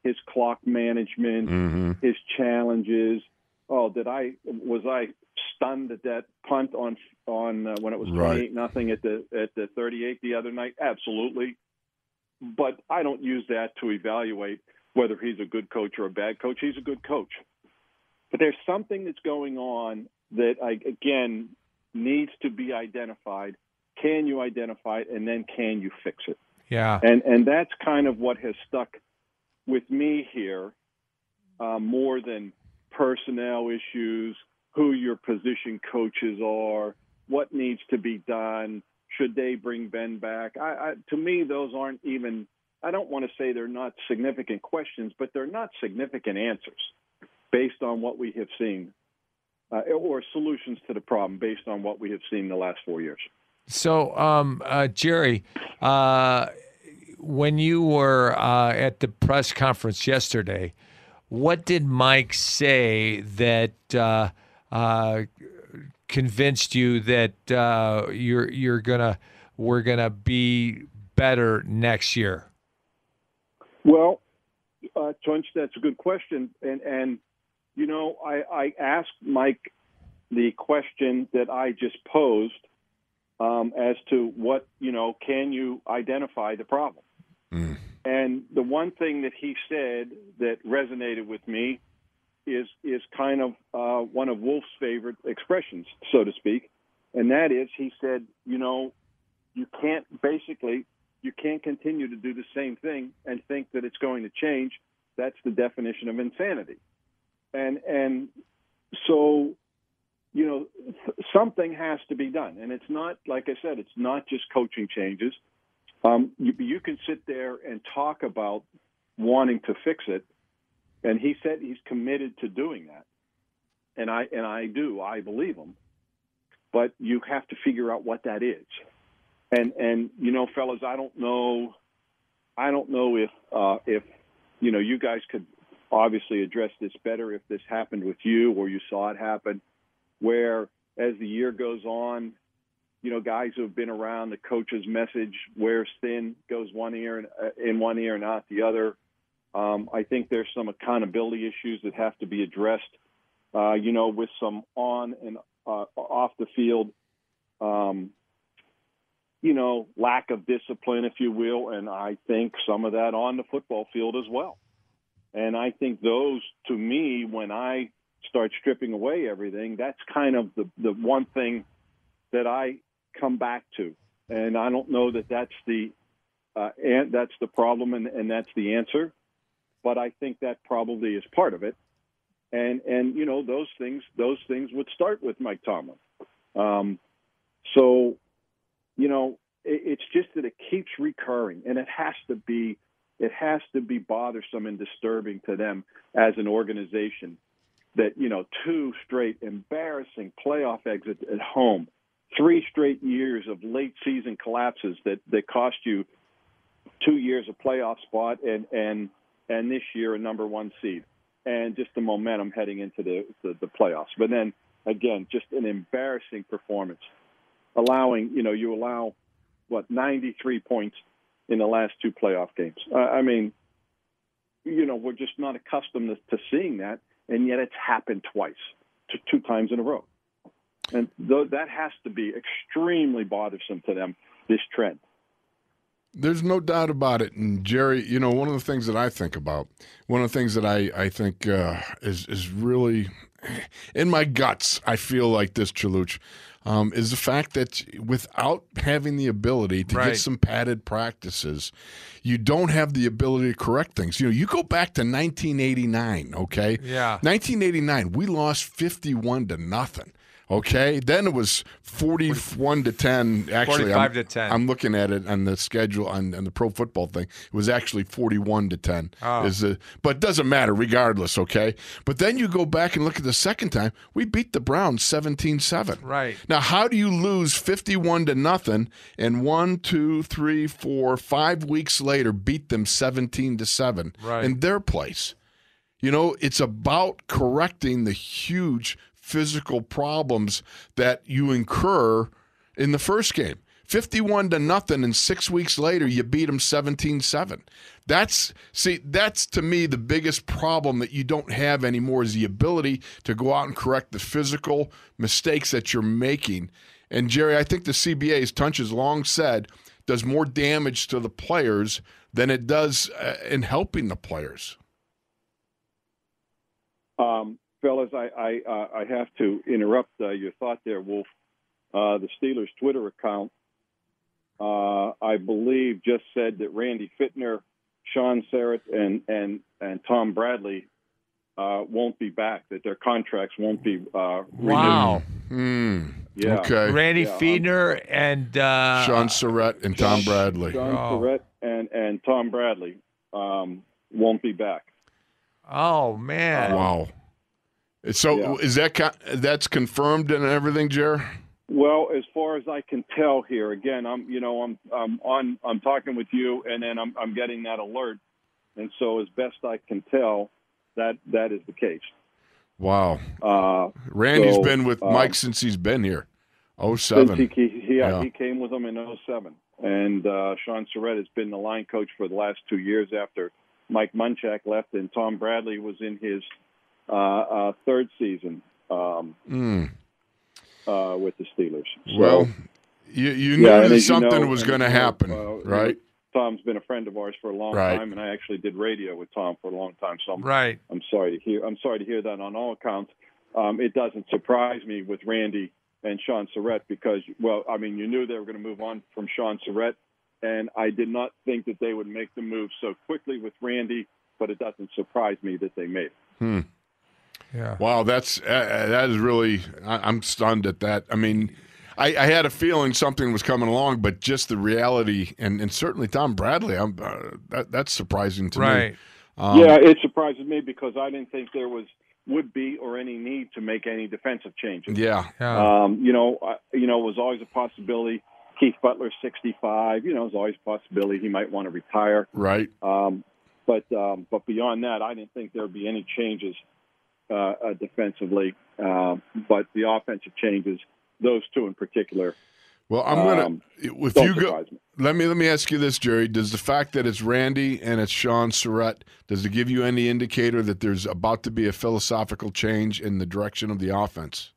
his clock management, Mm-hmm. his challenges. Oh, did I was I stunned at that punt on on uh, when it was Right. 28 nothing at the at the 38 the other night? Absolutely. But I don't use that to evaluate whether he's a good coach or a bad coach. He's a good coach. But there's something that's going on that I again needs to be identified. Can you identify it and then can you fix it? Yeah. and and that's kind of what has stuck with me here uh, more than personnel issues, who your position coaches are, what needs to be done, should they bring Ben back? I, I, to me, those aren't even. I don't want to say they're not significant questions, but they're not significant answers based on what we have seen, uh, or solutions to the problem based on what we have seen the last four years. So, um, uh, Jerry, uh, when you were uh, at the press conference yesterday, what did Mike say that uh, uh, convinced you that uh, you're you're gonna we're gonna be better next year? Well, uh, Tunch, that's a good question, and and you know, I, I asked Mike the question that I just posed um, as to what you know, can you identify the problem? And the one thing that he said that resonated with me is is kind of uh, one of Wolf's favorite expressions, so to speak, and that is he said, you know, you can't basically you can't continue to do the same thing and think that it's going to change. That's the definition of insanity. And and so you know th- something has to be done, and it's not like I said, it's not just coaching changes. Um, you, you can sit there and talk about wanting to fix it, and he said he's committed to doing that, and I and I do, I believe him. But you have to figure out what that is, and and you know, fellas, I don't know, I don't know if uh, if you know you guys could obviously address this better if this happened with you or you saw it happen, where as the year goes on, you know, guys who have been around, the coach's message wears thin, goes one ear and, uh, in one ear and out the other. Um, I think there's some accountability issues that have to be addressed. Uh, you know, with some on and uh, off the field, um, you know, lack of discipline, if you will, and I think some of that on the football field as well. And I think those, to me, when I start stripping away everything, that's kind of the the one thing that I come back to. And I don't know that that's the uh, and that's the problem and, and that's the answer, but I think that probably is part of it. And and you know those things those things would start with Mike Tomlin. Um, so you know it, it's just that it keeps recurring, and it has to be it has to be bothersome and disturbing to them as an organization that you know two straight embarrassing playoff exits at home, three straight years of late season collapses that that cost you two years of playoff spot and and and this year a number one seed and just the momentum heading into the the, the playoffs. But then again, just an embarrassing performance, allowing you know you allow what 93 points in the last two playoff games. I mean, you know, we're just not accustomed to, to seeing that, and yet it's happened twice, two times in a row. And th- that has to be extremely bothersome to them, this trend. There's no doubt about it. And Jerry, you know, one of the things that I think about, one of the things that I, I think uh, is, is really in my guts, I feel like this, Chaluch, um, is the fact that without having the ability to Right. get some padded practices, you don't have the ability to correct things. You know, you go back to 1989, okay? Yeah. 1989, we lost 51 to nothing. Okay, then it was 41 to 10. Actually, 45 I'm, to 10. I'm looking at it on the schedule on, on the pro football thing. It was actually 41 to 10. Oh. Is the, but it doesn't matter regardless, okay? But then you go back and look at the second time, we beat the Browns 17-7. Right. Now, how do you lose 51 to nothing and one, two, three, four, five weeks later beat them 17 to 7 in their place? You know, it's about correcting the huge physical problems that you incur in the first game. 51 to nothing and 6 weeks later you beat them 17-7. That's see that's to me the biggest problem that you don't have anymore is the ability to go out and correct the physical mistakes that you're making. And Jerry, I think the CBA, as Tunch has long said, does more damage to the players than it does uh, in helping the players. Um, fellas, I I, uh, I have to interrupt uh, your thought there, Wolf. Uh, the Steelers' Twitter account, uh, I believe, just said that Randy Fichtner, Shaun Sarrett, and and and Tom Bradley uh, won't be back. That their contracts won't be uh, renewed. Wow. Hmm. Yeah. Okay. Randy Yeah, um, Fichtner and uh, Shaun Sarrett and Tom Bradley. Shaun Oh. Sarrett and and Tom Bradley um, won't be back. Oh man. Wow. So Yeah. is that co- that's confirmed and everything, Jer? Well, as far as I can tell here, again, I'm you know I'm I'm on I'm talking with you, and then I'm I'm getting that alert, and so as best I can tell, that that is the case. Wow. Uh, Randy's So, been with um, Mike since he's been here. Oh seven. he, he, yeah, Yeah. he came with them in 07. and uh, Shaun Sarrett has been the line coach for the last two years after Mike Munchak left, and Tom Bradley was in his uh, uh, third season um, Mm. uh, with the Steelers. So, Well, you you Yeah, knew and that you something know- was going to as you know, happen, uh, right? Tom's been a friend of ours for a long Right. time, and I actually did radio with Tom for a long time. So I'm, Right. I'm sorry to hear. I'm sorry to hear that on all accounts. Um, it doesn't surprise me with Randy and Shaun Sarrett because, well, I mean, you knew they were going to move on from Shaun Sarrett, and I did not think that they would make the move so quickly with Randy. But it doesn't surprise me that they made it. Hmm. Yeah. Wow, that's uh, that is really. I, I'm stunned at that. I mean, I, I had a feeling something was coming along, but just the reality, and, and certainly Tom Bradley, I'm uh, that that's surprising to Right. me. Um, yeah, it surprises me because I didn't think there was would be or any need to make any defensive changes. yeah, Yeah. Um, you know, uh, you know, it was always a possibility. Keith Butler, 65. You know, it was always a possibility he might want to retire. right. Um, but um, but beyond that, I didn't think there would be any changes uh, uh, defensively. Um, but the offensive changes, those two in particular, Well, I'm gonna Um, if you go. me. Let me let me ask you this, Jerry. Does the fact that it's Randy and it's Shaun Sarrett does it give you any indicator that there's about to be a philosophical change in the direction of the offense?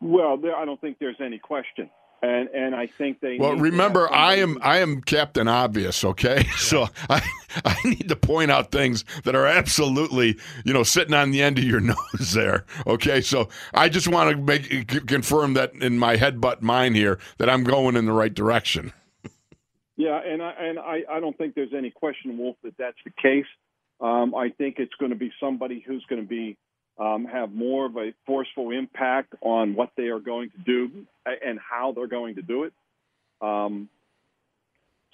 Well, there, I don't think there's any question, and and I think they. Well, remember, I am I am Captain Obvious, okay? So I I need to point out things that are absolutely you know sitting on the end of your nose there, okay? So I just want to make confirm that in my head butt mind here that I'm going in the right direction. Yeah, and I and I, I don't think there's any question, Wolf, that that's the case. Um, I think it's going to be somebody who's going to be um, have more of a forceful impact on what they are going to do and how they're going to do it. Um,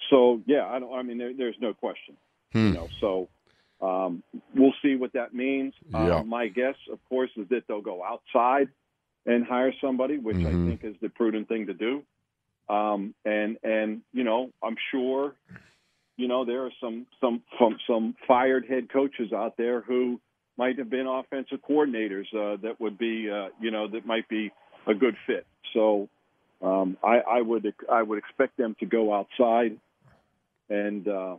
so yeah, I don't. I mean, there, there's no question. Hmm. You know, so um, we'll see what that means. Yeah. Uh, my guess, of course, is that they'll go outside and hire somebody, which Mhm. I think is the prudent thing to do. Um, and and you know, I'm sure, you know, there are some some some, some fired head coaches out there who might have been offensive coordinators uh, that would be, uh, you know, that might be a good fit. So um, I, I would I would expect them to go outside and uh,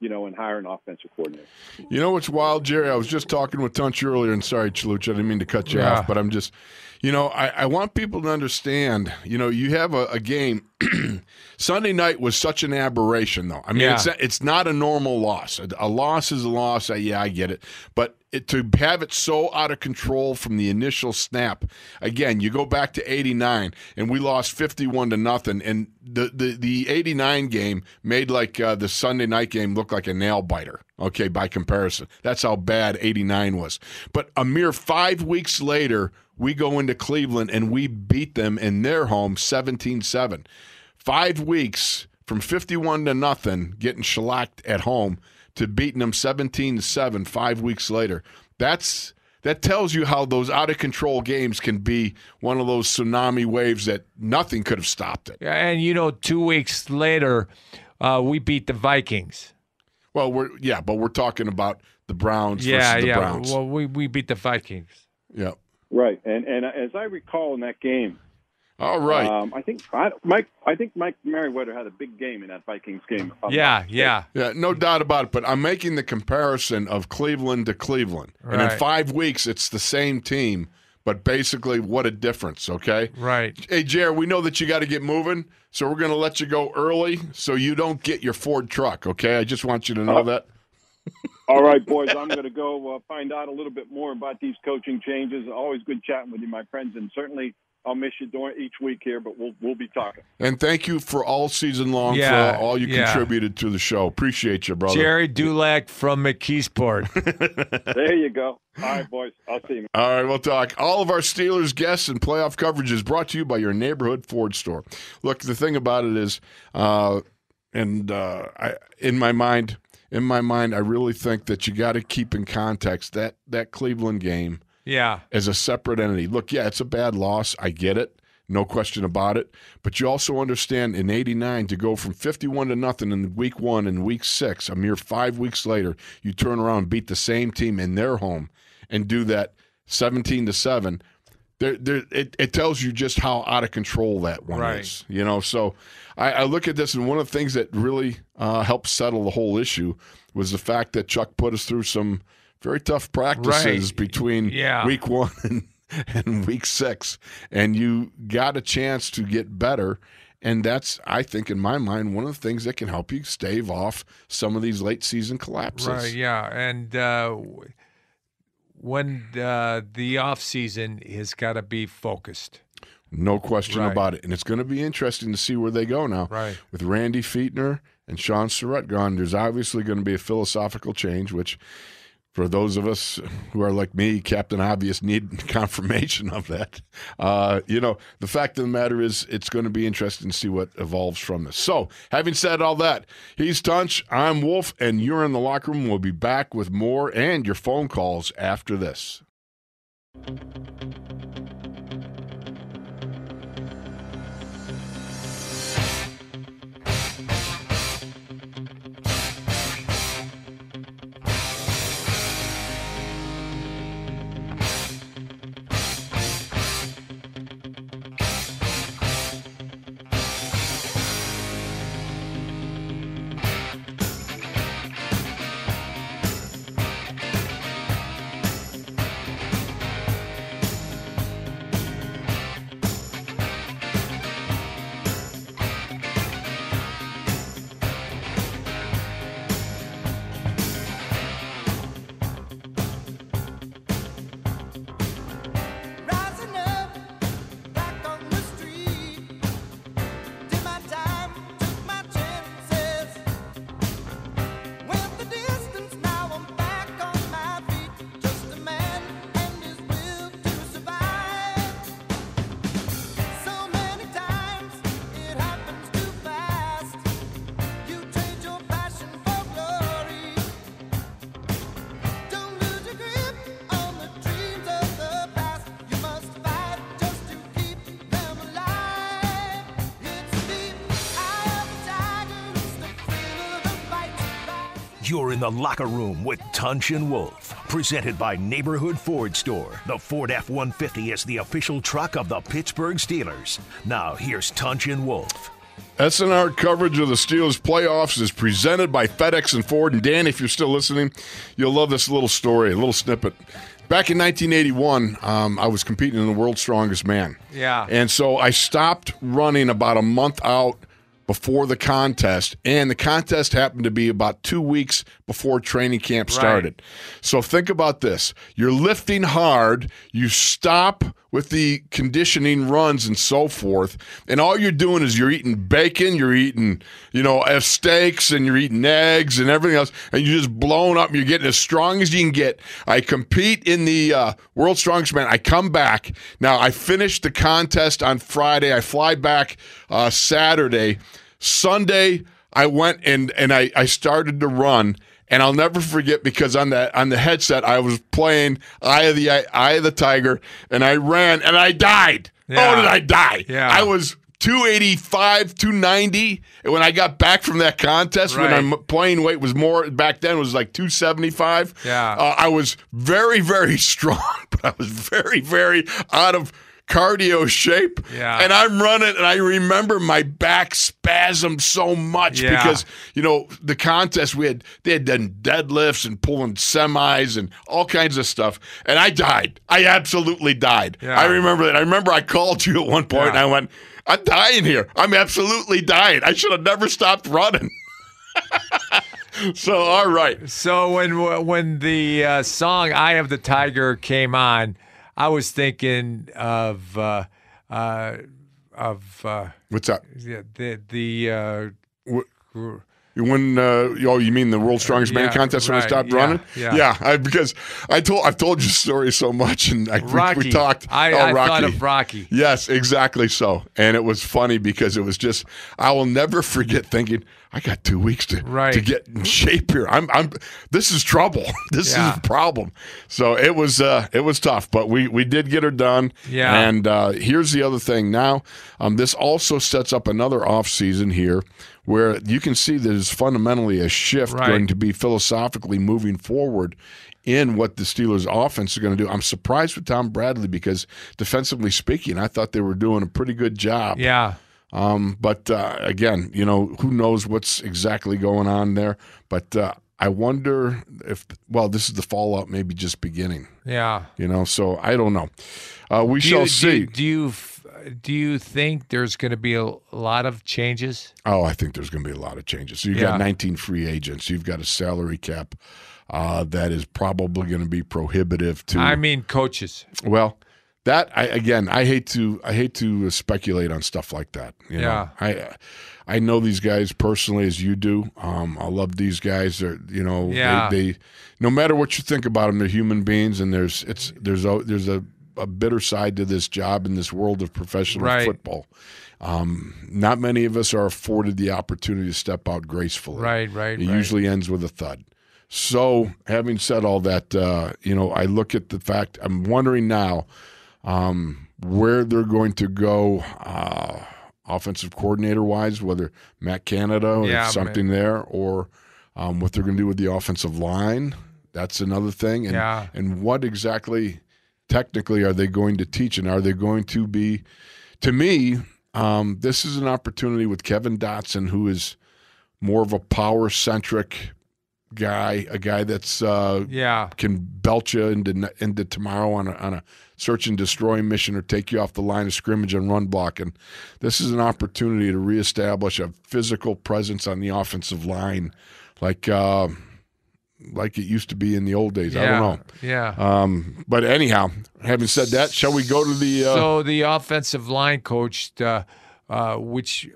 you know and hire an offensive coordinator. You know what's wild, Jerry? I was just talking with Tunch earlier, and sorry, Chalucha, I didn't mean to cut you Yeah. off, but I'm just, you know, I, I want people to understand, you know, you have a, a game. Sunday night was such an aberration, though. I mean, Yeah. it's it's not a normal loss. A, a loss is a loss. Uh, yeah, I get it, but it, to have it so out of control from the initial snap, again, you go back to '89, and we lost 51 to nothing, and the the the '89 game made like uh, the Sunday night game look like a nail biter. Okay, by comparison, that's how bad '89 was. But a mere five weeks later, we go into Cleveland and we beat them in their home 17-7 five weeks from 51 to nothing, getting shellacked at home, to beating them 17 to 7 five weeks later. That's that tells you how those out of control games can be one of those tsunami waves that nothing could have stopped it. Yeah, and you know, two weeks later, uh, we beat the Vikings. Well, we're yeah, but we're talking about the Browns Yeah, versus the yeah. Browns. Well, we, we beat the Vikings. yeah. Right, and and as I recall in that game, All right. um, I think I, Mike I think Mike Merriweather had a big game in that Vikings game. Yeah, yeah. Yeah, no doubt about it. But I'm making the comparison of Cleveland to Cleveland. And in five weeks, it's the same team, but basically, what a difference, okay? Right. Hey, Jared, we know that you got to get moving, so we're going to let you go early so you don't get your Ford truck, okay? I just want you to know that. All right, boys, I'm going to go uh, find out a little bit more about these coaching changes. Always good chatting with you, my friends, and certainly I'll miss you during each week here, but we'll we'll be talking. And thank you for all season long Yeah, for all you yeah. contributed to the show. Appreciate you, brother. Gerry Dulac from McKeesport. There you go. All right, boys, I'll see you. All right, we'll talk. All of our Steelers guests and playoff coverage is brought to you by your neighborhood Ford store. Look, the thing about it is, uh, and uh, I, in my mind, in my mind, I really think that you got to keep in context that that Cleveland game yeah. as a separate entity. Look, yeah, it's a bad loss. I get it. No question about it. But you also understand in 89 to go from 51 to nothing in week one and week six, a mere five weeks later, you turn around and beat the same team in their home and do that 17 to 7. There, there, it, it tells you just how out of control that one Right. is. You know, so I, I look at this, and one of the things that really uh, helped settle the whole issue was the fact that Chuck put us through some very tough practices Right. between Yeah. week one and, and week six, and you got a chance to get better. And that's, I think, in my mind, one of the things that can help you stave off some of these late season collapses. Right, yeah. And uh, when uh, the off season has got to be focused. No question Right. about it. And it's going to be interesting to see where they go now. Right. With Randy Fichtner and Shaun Sarrett gone, there's obviously going to be a philosophical change, which for those of us who are like me, Captain Obvious, need confirmation of that. Uh, you know, the fact of the matter is, it's going to be interesting to see what evolves from this. So, having said all that, he's Tunch, I'm Wolf, and you're in the locker room. We'll be back with more and your phone calls after this. You're in the locker room with Tunch and Wolf, presented by Neighborhood Ford Store. The Ford F 150 is the official truck of the Pittsburgh Steelers. Now, here's Tunch and Wolf. SNR coverage of the Steelers playoffs is presented by FedEx and Ford. And Dan, if you're still listening, you'll love this little story, a little snippet. Back in 1981, um, I was competing in the World's Strongest Man. Yeah. And so I stopped running about a month out before the contest, and the contest happened to be about two weeks before training camp started. So think about this. You're lifting hard, you stop with the conditioning runs and so forth, and all you're doing is you're eating bacon, you're eating, you know, uh, steaks, and you're eating eggs and everything else, and you're just blowing up, and you're getting as strong as you can get. I compete in the uh, World Strongest Man. I come back. Now, I finished the contest on Friday. I fly back uh, Saturday. Sunday, I went and and I, I started to run, and I'll never forget because on that on the headset I was playing Eye of the Eye of the Tiger, and I ran and I died. Yeah. Oh, did I die? Yeah. I was 285, 290. And when I got back from that contest, Right. when my playing weight was more back then was like 275. Yeah. Uh, I was very, very strong, but I was very, very out of cardio shape. Yeah. And I'm running, and I remember my back spasmed so much Yeah. because you know the contest we had they had done deadlifts and pulling semis and all kinds of stuff, and I died. I absolutely died. Yeah. I remember that. I remember I called you at one point, and. I went, "I'm dying here. I'm absolutely dying. I should have never stopped running." so all right. So when when the uh, song "Eye of the Tiger" came on, I was thinking of uh, uh, of uh, What's up? yeah, the the uh, gr- When uh, oh, you mean the world's strongest man yeah, contest when I stopped yeah, running? yeah. I, because I told I've told you the story so much, and I, we- Rocky. we, talked. I, oh, I Rocky. thought of Rocky. Yes, exactly so. And it was funny because it was just I will never forget thinking I got two weeks to Right. to get in shape here. I'm I'm this is trouble. This Yeah. is a problem. So it was uh it was tough, but we we did get her done. Yeah. And uh, here's the other thing. Now, um, this also sets up another off season here. Where you can see there's fundamentally a shift Right. going to be philosophically moving forward in what the Steelers' offense is going to do. I'm surprised with Tom Bradley because defensively speaking, I thought they were doing a pretty good job. Yeah, Um, but uh, again, you know, who knows what's exactly going on there? But uh, I wonder if, well, this is the fallout maybe just beginning. yeah. You know, so I don't know. Uh, we Do shall you, see. Do, do you do you think there's going to be a lot of changes? Oh, I think there's going to be a lot of changes. So you've Yeah. got 19 free agents. You've got a salary cap uh, that is probably going to be prohibitive to. I mean, coaches. Well, that I again, I hate to I hate to speculate on stuff like that. you know. Yeah. I I know these guys personally as you do. Um, I love these guys. They're you know Yeah. they, they no matter what you think about them, they're human beings, and there's it's there's a there's a, a bitter side to this job in this world of professional Right. football. Um, not many of us are afforded the opportunity to step out gracefully. Right, right, It right. usually ends with a thud. So, having said all that, uh, you know, I look at the fact. I'm wondering now um, where they're going to go, uh, offensive coordinator wise, whether Matt Canada or Yeah, something there, or um, what they're going to do with the offensive line. That's another thing. And, Yeah. and what exactly, technically, are they going to teach? And are they going to be, to me, um, this is an opportunity with Kevin Dotson, who is more of a power centric guy, a guy that's uh, Yeah, can belch you into into tomorrow on a, on a search and destroy mission or take you off the line of scrimmage and run block. And this is an opportunity to reestablish a physical presence on the offensive line, like uh, like it used to be in the old days. yeah, I don't know. Yeah. Um, but anyhow, having said that, shall we go to the? Uh, so the offensive line coach, uh, uh, which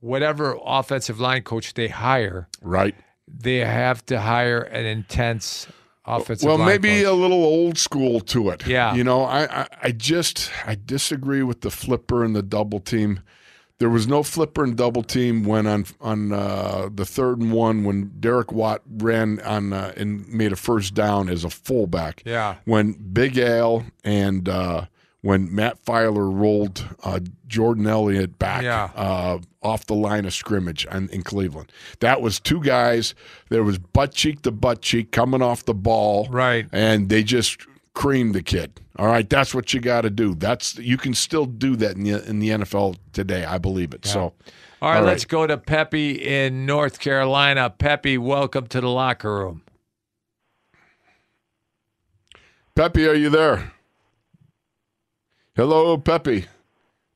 whatever offensive line coach they hire, right. they have to hire an intense offensive well, maybe coach. a little old school to it. Yeah. You know, I, I, I just I disagree with the flipper and the double team. There was no flipper and double team when on on uh, the third and one when Derek Watt ran on uh, and made a first down as a fullback. Yeah. When Big Al and uh, when Matt Feiler rolled uh, Jordan Elliott back Yeah. uh, off the line of scrimmage in, in Cleveland. That was two guys. There was butt cheek to butt cheek coming off the ball, Right. And they just creamed the kid. All right, that's what you got to do. That's you can still do that in the in the NFL today. I believe it. So, All right, All let's go to Pepe in North Carolina. Pepe, welcome to the locker room. Pepe, are you there? Hello, Pepe.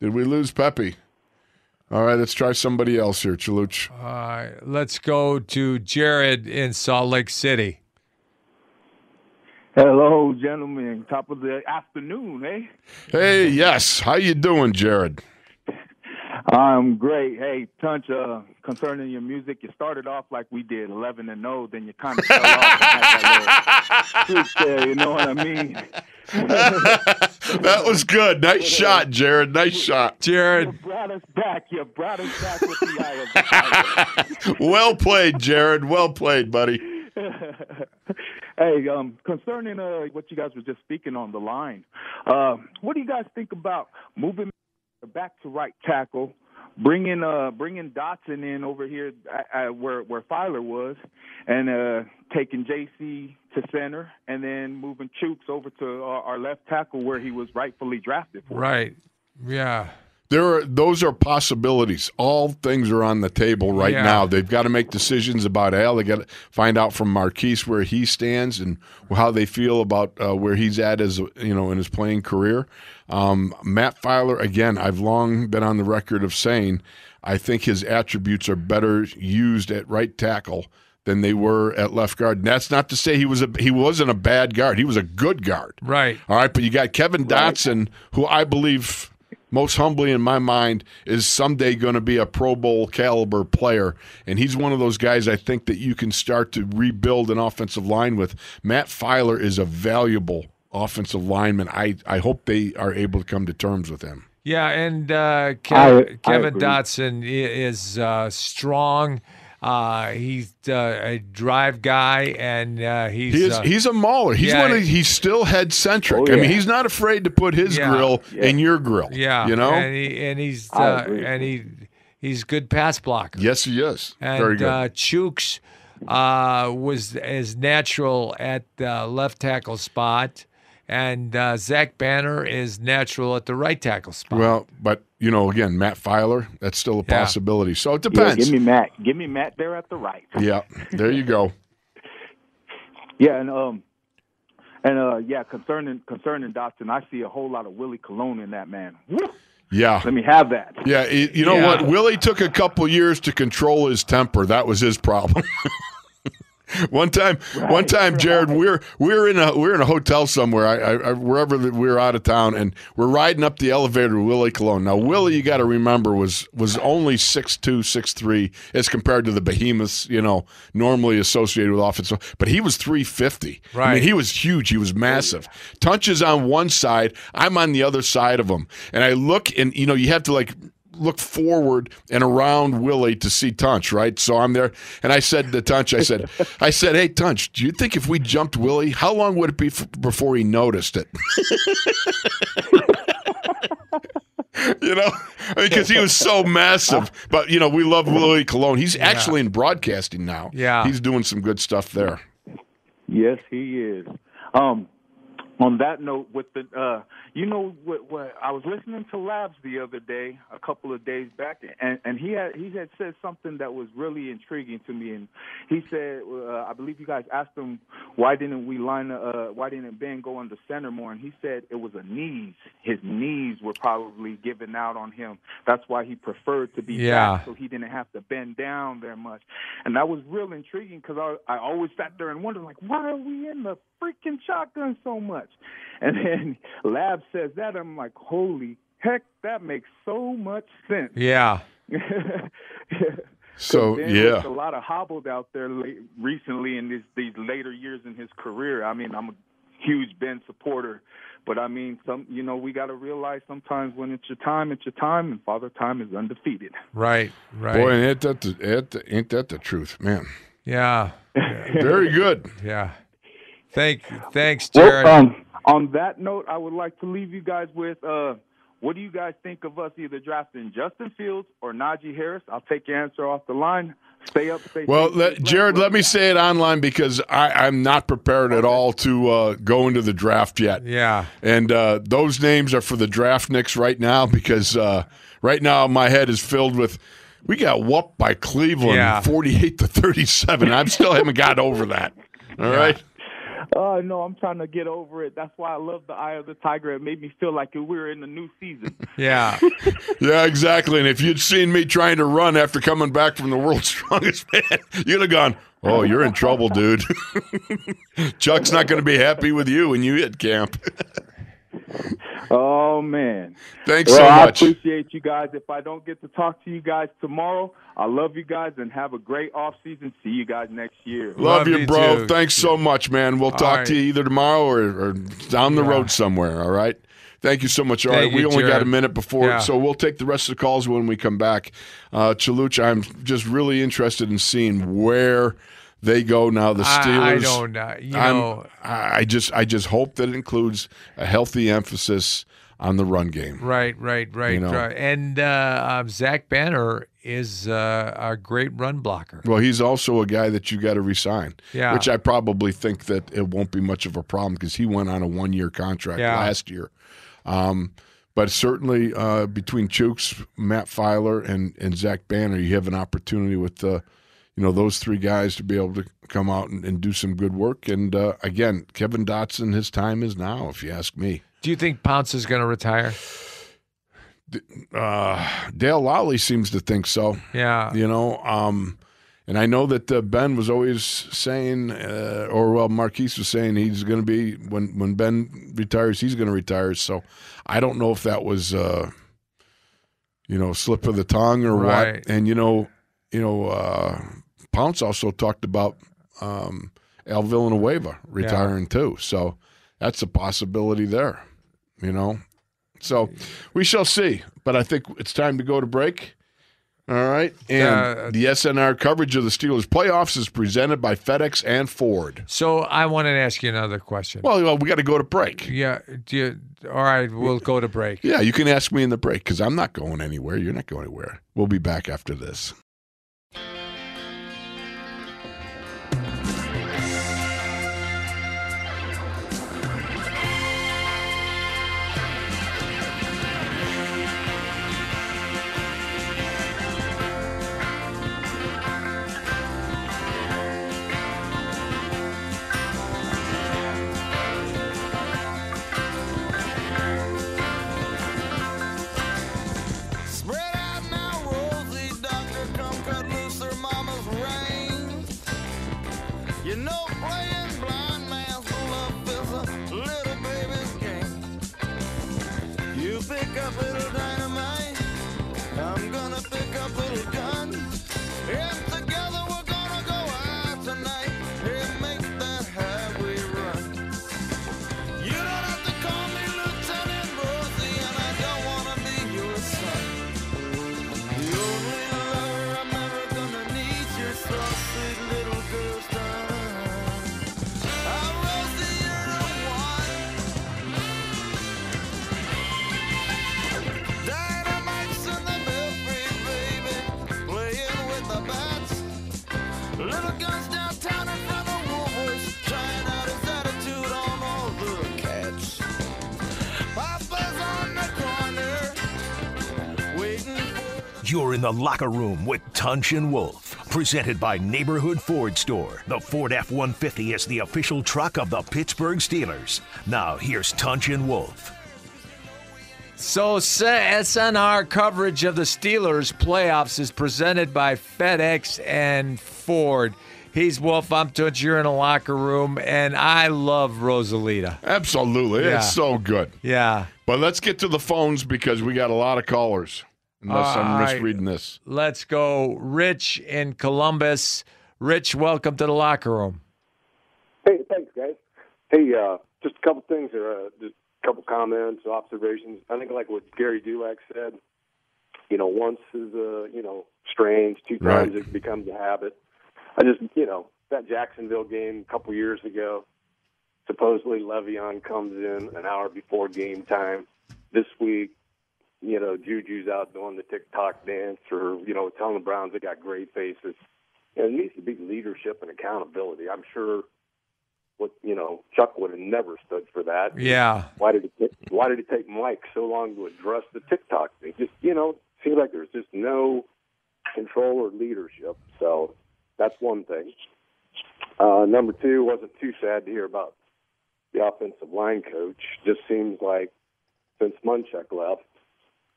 Did we lose Pepe? All right, let's try somebody else here, Chaluch. All right, let's go to Jared in Salt Lake City. Hello, gentlemen. Top of the afternoon, eh? Hey, yes. How you doing, Jared? I'm great. Hey, Tunch, uh, concerning your music, you started off like we did, 11 and 0, then you kind of fell off and had that there, you know what I mean? That was good. Nice shot, Jared. Nice shot. Jared. You brought us back. You brought us back with the eye of the. Well played, Jared. Well played, buddy. Hey, um, concerning uh, what you guys were just speaking on the line, uh, what do you guys think about moving back to right tackle, bringing uh, bringing Dotson in over here uh, where where Feiler was, and uh, taking JC to center, and then moving Chooks over to our, our left tackle where he was rightfully drafted for. right. Yeah. There are those are possibilities. All things are on the table right Yeah. now. They've got to make decisions about Al. They got to find out from Maurkice where he stands and how they feel about uh, where he's at as you know in his playing career. Um, Matt Feiler again. I've long been on the record of saying I think his attributes are better used at right tackle than they were at left guard. And that's not to say he was a he wasn't a bad guard. He was a good guard. Right. All right, but you got Kevin Dotson, who I believe most humbly in my mind is someday going to be a Pro Bowl caliber player, and he's one of those guys I think that you can start to rebuild an offensive line with. Matt Feiler is a valuable offensive lineman. I I hope they are able to come to terms with him. Yeah, and uh, Kev- I- I Kevin agree. Dotson is uh, strong. Uh, he's uh, a drive guy, and uh, he's He is, uh, he's a mauler. He's yeah. one of, he's still head centric. Oh, I mean, he's not afraid to put his Yeah. grill in your grill. yeah, you know. and, he, and he's uh, and he he's good pass blocker. yes, he is. and Very good. Uh, Chooks uh, was as natural at the left tackle spot, and uh, Zach Banner is natural at the right tackle spot. well, but you know, again, Matt Feiler, that's still a Yeah. possibility. So it depends. Yeah, depends. give me Matt. Give me Matt there at the right. Yeah, there you go. Yeah, and um, and uh, yeah, concerning concerning Dotson, I see a whole lot of Willie Colon in that man. Woo! Yeah. Let me have that. Yeah, you know Yeah. what? Willie took a couple years to control his temper. That was his problem. one time, one time, Jared, we're we're in a we're in a hotel somewhere, I, I, wherever that we're out of town, and we're riding up the elevator with Willie Colon. Now, Willie, you got to remember, was was only six two, six three, as compared to the behemoths, you know, normally associated with offensive. But he was three fifty. Right. I Right. mean, he was huge. He was massive. Tunch is on one side. I'm on the other side of him, and I look, and you know, you have to like look forward and around Willie to see Tunch, right? So I'm there, and I said to Tunch, I said, I said, hey Tunch, do you think if we jumped Willie, how long would it be f- before he noticed it? you know, because he was so massive. But you know, we love Willie Colon. He's actually in broadcasting now. Yeah. he's doing some good stuff there. Yes, he is. Um, on that note, with the, uh, you know, what, what I was listening to Labs the other day, a couple of days back, and, and he had he had said something that was really intriguing to me. And he said, uh, I believe you guys asked him why didn't we line, uh, why didn't Ben go under center more? And he said it was a knees. His knees were probably giving out on him. That's why he preferred to be Yeah. back, so he didn't have to bend down there much. And that was real intriguing because I I always sat there and wondered like, why are we in the freaking shotgun so much? And then Lab says that I'm like, holy heck, that makes so much sense. yeah, So Ben yeah, looked a lot of hobbled out there late, recently in this, these later years in his career. I mean, I'm a huge Ben supporter, but I mean, some you know we got to realize sometimes when it's your time, it's your time, and Father Time is undefeated. right, right. boy, and ain't that the, ain't, the, ain't that the truth, man? yeah, Very good. yeah. Thank, thanks, Well, um, on that note, I would like to leave you guys with uh, what do you guys think of us either drafting Justin Fields or Najee Harris? I'll take your answer off the line. Stay up. Stay Well, safe. let, Jared, let me say it online because I, I'm not prepared at all to uh, go into the draft yet. Yeah. And uh, those names are for the draft nicks right now because uh, right now my head is filled with we got whooped by Cleveland Yeah. 48 to 37. I still haven't got over that. All right. Oh no, I'm trying to get over it. That's why I love the Eye of the Tiger. It made me feel like we were in the new season. Yeah. Yeah, exactly. And if you'd seen me trying to run after coming back from the world's strongest man, you'd have gone, "Oh, you're in trouble, dude." Chuck's not going to be happy with you when you hit camp. oh man. Thanks well, so I much. appreciate you guys. If I don't get to talk to you guys tomorrow, I love you guys and have a great off season. See you guys next year. Love, you, you bro. too. Thanks so much, man. We'll talk right. to you either tomorrow or, or down the Yeah. road somewhere. All right. Thank you so much. All right, Thank we you, only got a minute before, Yeah. so we'll take the rest of the calls when we come back. Uh, Chaluch, I'm just really interested in seeing where they go now. The Steelers. I don't know. You know, I I just, I just hope that it includes a healthy emphasis on the run game. right, right, right, You know. right. And uh, um, Zach Banner is uh, a great run blocker. Well, he's also a guy that you got to resign. Yeah. Which I probably think that it won't be much of a problem because he went on a one year contract Yeah. last year. Um, but certainly uh, between Chooks, Matt Feiler, and, and Zach Banner, you have an opportunity with uh, you know those three guys to be able to come out and, and do some good work. And uh, again, Kevin Dotson, his time is now, if you ask me. Do you think Pounce is going to retire? Uh, Dale Lolley seems to think so. Yeah. you know um and i know that uh, ben was always saying uh, or well maurkice was saying he's going to be when when ben retires he's going to retire so i don't know if that was uh you know slip of the tongue or Right. what and you know you know uh pounce also talked about um al villanueva retiring too so that's a possibility there you know so we shall see but i think it's time to go to break all right. And Uh, the SNR coverage of the Steelers playoffs is presented by FedEx and Ford. So I wanted to ask you another question. Well, well we got to go to break. yeah. Do you, all right. We'll go to break. Yeah, you can ask me in the break because I'm not going anywhere. You're not going anywhere. We'll be back after this. You're in the locker room with Tunch and Wolf. Presented by Neighborhood Ford Store. The Ford F 150 is the official truck of the Pittsburgh Steelers. Now, here's Tunch and Wolf. So SNR coverage of the Steelers playoffs is presented by FedEx and Ford. He's Wolf. I'm Toots. You're in a locker room, and I love Rosalita. Absolutely. Yeah. It's so good. Yeah. But let's get to the phones because we got a lot of callers. Unless All I'm right. misreading this. Let's go. Rich in Columbus. Rich, welcome to the locker room. Hey, thanks, guys. Hey, uh, just a couple things or uh, just a couple comments, observations. I think like what Gerry Dulac said. You know, once is uh, you know strange. Two times Right. it becomes a habit. I just you know that Jacksonville game a couple years ago. supposedly Le'Veon comes in an hour before game time. This week, you know, Juju's out doing the TikTok dance, or you know, telling the Browns they got great faces. And it needs to be leadership and accountability. I'm sure what you know Chuck would have never stood for that. Yeah. Why did it take, Why did it take Mike so long to address the TikTok thing? Just you know, seems like there's just no control or leadership. So that's one thing. Uh, number two, wasn't too sad to hear about the offensive line coach. Just seems like since Munchak left,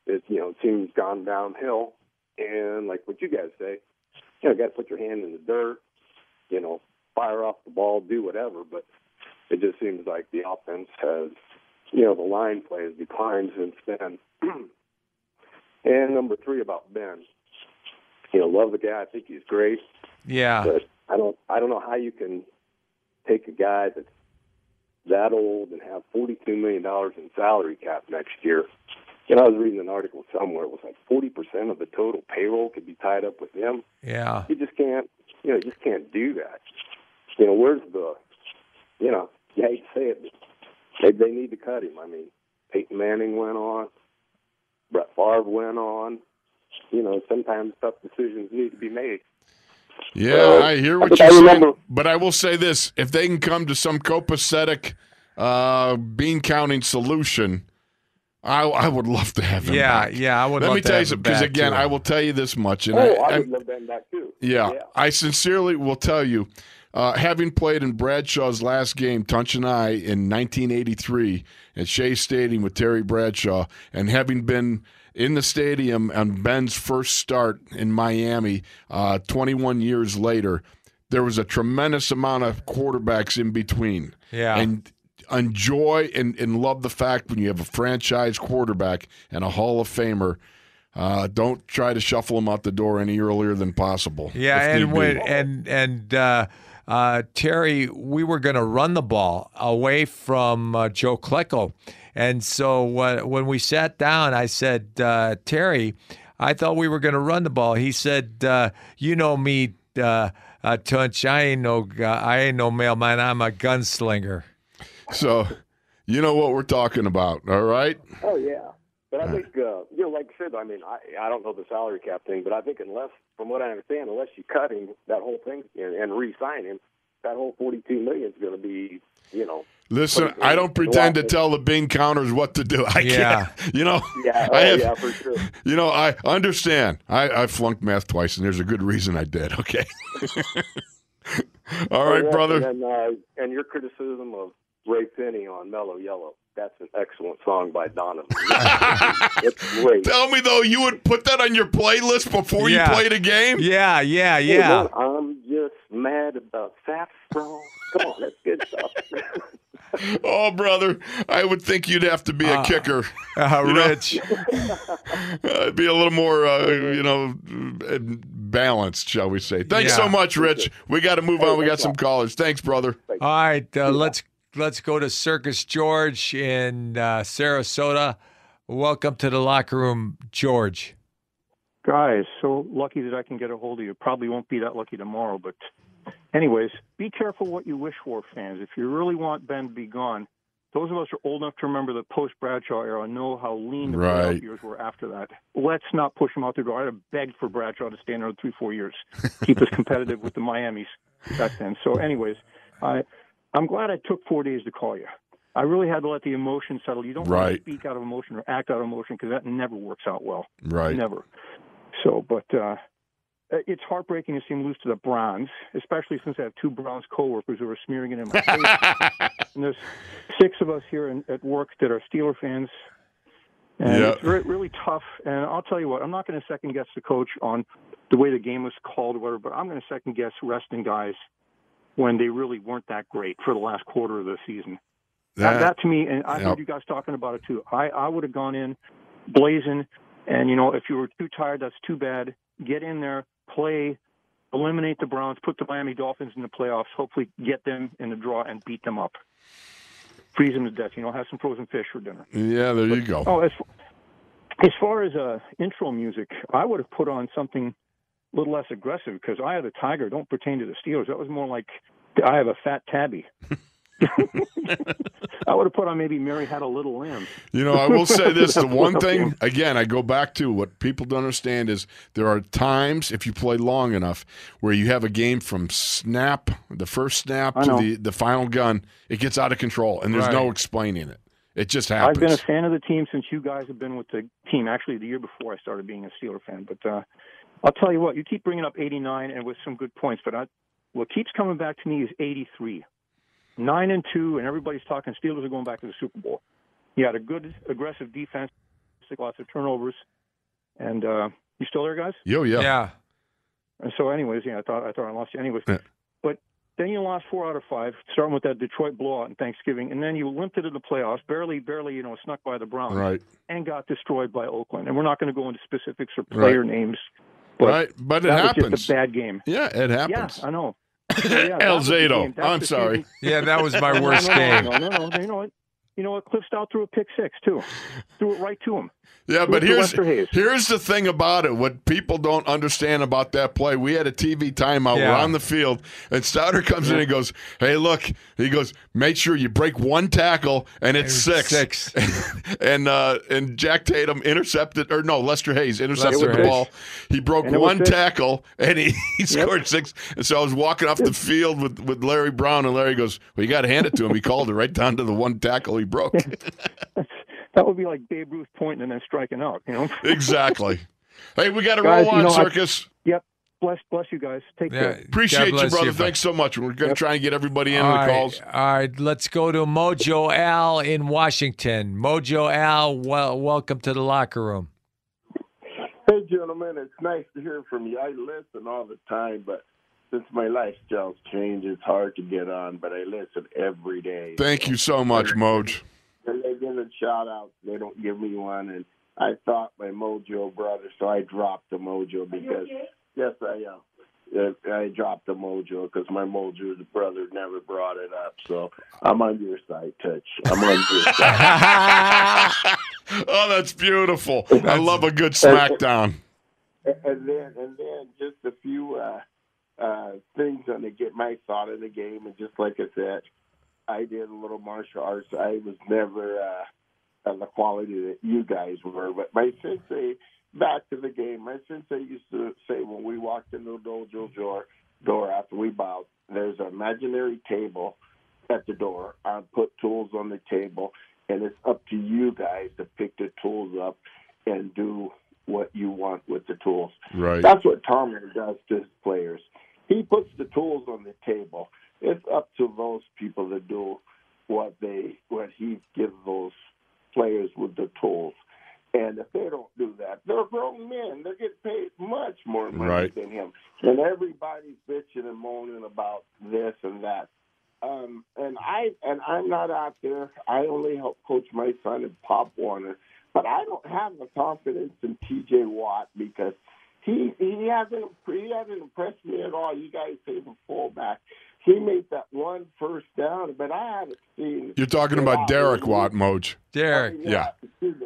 it you know seems gone downhill. And like what you guys say, you know, got to put your hand in the dirt. You know, fire off the ball, do whatever. But it just seems like the offense has, you know, the line play has declined since then. and number three about Ben. You know, love the guy. I think he's great. Yeah. But I don't I don't know how you can take a guy that's that old and have forty two million dollars in salary cap next year. You know, I was reading an article somewhere. It was like forty percent of the total payroll could be tied up with them. Yeah. You just can't. You know, you just can't do that. You know, where's the? You know, you hate to say it, but they they need to cut him. I mean, Peyton Manning went on. Brett Favre went on. You know, sometimes tough decisions need to be made. Yeah, Uh, I hear what you're saying. But I will say this: if they can come to some copacetic uh, bean counting solution, I, I would love to have him. Yeah, back. yeah, I would Let love me to tell you have him something. Because again, too. I will tell you this much, and oh, I, I I- would love Ben back too. yeah, I sincerely will tell you, uh, having played in Bradshaw's last game, Tunch and I, in 1983 at Shea Stadium with Terry Bradshaw, and having been in the stadium on Ben's first start in Miami uh, 21 years later, there was a tremendous amount of quarterbacks in between. Yeah. And enjoy and, and love the fact when you have a franchise quarterback and a Hall of Famer. Uh, don't try to shuffle them out the door any earlier than possible. Yeah, and when and and uh, uh, Terry, we were going to run the ball away from uh, Joe Klecko, and so uh, when we sat down, I said, uh, Terry, I thought we were going to run the ball. He said, uh, You know me, uh, uh, Tunch. I ain't no I ain't no mailman. I'm a gunslinger. So, you know what we're talking about, all right? Oh yeah, but I think uh, you know, like I said, I mean, I I don't know the salary cap thing, but I think unless, from what I understand, unless you cut him, that whole thing and, and re-sign him, that whole forty-two million is going to be, you know. Listen, I don't pretend to tell the bean counters what to do. I Yeah. can't. You know, Yeah, I oh, have, yeah, for sure. You know, I understand. I, I flunked math twice, and there's a good reason I did. Okay. All right, Oh, yeah, brother. And, uh, and your criticism of Ray Penny on Mellow Yellow. That's an excellent song by Donovan. it's great. Tell me though, you would put that on your playlist before Yeah. you played a game? Yeah, yeah, Hey, yeah. man, I'm just mad about saffron. Come on, that's good stuff. Oh, brother, I would think you'd have to be a Uh, kicker. Uh, You know? Rich, Uh, be a little more, uh, you know, balanced, shall we say? Thanks Yeah. so much, Rich. We got to move on. We got some callers. Thanks, brother. All right, uh, let's let's go to Circus George in uh, Sarasota. Welcome to the locker room, George. Guys, so lucky that I can get a hold of you. Probably won't be that lucky tomorrow, but anyways, be careful what you wish for, fans. If you really want Ben to be gone, those of us who are old enough to remember the post Bradshaw era know how lean the Right. playoff years were after that. Let's not push him out the door. I'd have begged for Bradshaw to stay another three, four years, keep us competitive with the Miamis back then. So, anyways, I I'm glad I took four days to call you. I really had to let the emotion settle. You don't Right. speak out of emotion or act out of emotion because that never works out well. Right. Never. So, but uh, it's heartbreaking to see him lose to the Browns, especially since I have two Browns coworkers who are smearing it in my face. and there's six of us here in, at work that are Steeler fans. And Yeah. it's re- really tough. And I'll tell you what, I'm not going to second guess the coach on the way the game was called or whatever, but I'm going to second guess resting guys when they really weren't that great for the last quarter of the season. That, that to me, and I Yep. heard you guys talking about it too. I, I would have gone in blazing, and you know, if you were too tired, that's too bad. Get in there, play, eliminate the Browns, put the Miami Dolphins in the playoffs. Hopefully, get them in the draw and beat them up. Freeze them to death. You know, have some frozen fish for dinner. Yeah, there you go. Oh, as as far as uh, intro music, I would have put on something a little less aggressive because I have a tiger. Don't pertain to the Steelers. That was more like I have a fat tabby. I would have put on maybe Mary Had a Little Lamb. You know, I will say this: the one thing again, I go back to what people don't understand is there are times if you play long enough where you have a game from snap, the first snap to the the final gun, it gets out of control, and there's no explaining it. It just happens. I've been a fan of the team since you guys have been with the team. Actually, the year before I started being a Steeler fan. But uh, I'll tell you what, you keep bringing up 89 and with some good points. But I, what keeps coming back to me is 83, nine and two, and everybody's talking Steelers are going back to the Super Bowl. You had a good aggressive defense, lots of turnovers, and uh, you still there, guys? Yo, yeah. Yeah. And so, anyways, yeah, I thought I thought I lost you. Anyways, Yeah. but then you lost four out of five, starting with that Detroit blowout in Thanksgiving, and then you limped it in the playoffs, barely, barely, you know, snuck by the Browns, Right. and got destroyed by Oakland. And we're not going to go into specifics or player Right. names, but Right, but it that was happens. just a bad game. Yeah, it happens. Yeah, I know. So, yeah, El was the Zato. I'm sorry. season- Yeah, that was my No, no, worst no, game. No, no, no, no. You know what? You know what? Cliff Stoudt threw a pick six too. Threw it right to him. Yeah, Threw but here's here's the thing about it. What people don't understand about that play, we had a TV timeout. We're on the field, and Stouter comes in and goes, "Hey, look!" He goes, "Make sure you break one tackle, and it's six." Six. and uh, and Jack Tatum intercepted, or no, Lester Hayes intercepted Lester the Hayes. ball. He broke And it was one six. tackle, and he, he scored six. And so I was walking off the field with, with Larry Brown, and Larry goes, "Well, you got to hand it to him." He called it right down to the one tackle he broke. That would be like Babe Ruth pointing and then striking out. You know. exactly. Hey, we got to Guys, roll you on, know, I- Circus. Yep. Bless, bless you guys. Take Yeah. care. Appreciate you, brother. you. Thanks so much. We're going to try and get everybody in All the right, calls. all right, let's go to Mojo Al in Washington. Mojo Al, well, welcome to the locker room. Hey, gentlemen, it's nice to hear from you. I listen all the time, but since my lifestyle's changed, it's hard to get on, but I listen every day. Thank you so much, Moj. And they give a shout out. They don't give me one, and I thought my Mojo brother, so I dropped the Mojo because yes, I am. I dropped the Mojo because my Mojo brother never brought it up. So I'm on your side, Tunch. I'm on your side. oh, that's beautiful. I love a good smackdown. And and then, and then, just a few uh, uh, things on the get my thought of the game, and just like I said, I did a little martial arts. I was never uh, of the quality that you guys were, but my sensei. Back to the game. My sensei used to say when we walked into the dojo door, door after we bowed, there's an imaginary table at the door. I put tools on the table, and it's up to you guys to pick the tools up and do what you want with the tools. Right. That's what Tomlin does to his players. He puts the tools on the table. It's up to those people to do what they what he gives those players with the tools. And if they don't do that, they're grown men. They're getting paid much more money Right. than him. And everybody's bitching and moaning about this and that. Um, and I and I'm not out there. I only help coach my son and Pop Warner, but I don't have the confidence in T.J. Watt because he he hasn't he hasn't impressed me at all. You guys say the fullback. He made that one first down, but I haven't seen. You're talking about Derek Watt, Moj. Derek. Yeah.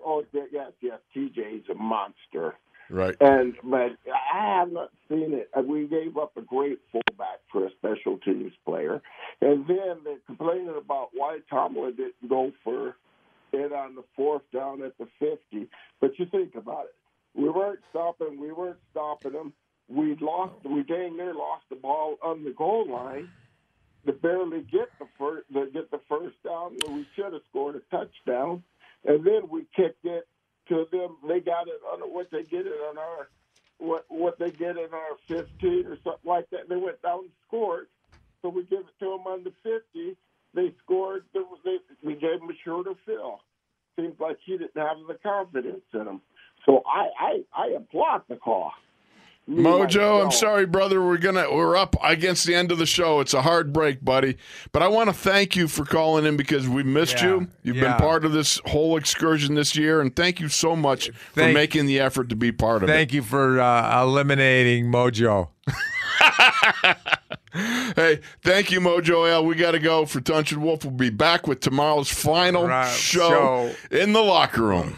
Oh, yes, yes. TJ's a monster. Right. And but I have not seen it. Uh, We gave up a great fullback for a special teams player, and then they're complaining about why Tomlin didn't go for it on the fourth down at the fifty. But you think about it, we weren't stopping. We weren't stopping them. We lost. We dang near lost the ball on the goal line to barely get the first to get the first down. We should have scored a touchdown, and then we kicked it to them. They got it on what they get it on our what what they get in our 15 or something like that. They went down and scored, so we give it to them on the 50. They scored. They, we gave them a shorter fill. Seems like he didn't have the confidence in him. So I I, I applaud the call. Me, Mojo, I'm sorry, brother. We're gonna we're up against the end of the show. It's a hard break, buddy. But I want to thank you for calling in because we missed Yeah, you. You've yeah. been part of this whole excursion this year, and thank you so much for making the effort to be part of it. Thank you for uh, eliminating Mojo. Hey, thank you, Mojo L. We got to go for Tunch and Wolf. We'll be back with tomorrow's final Right, show in the locker room.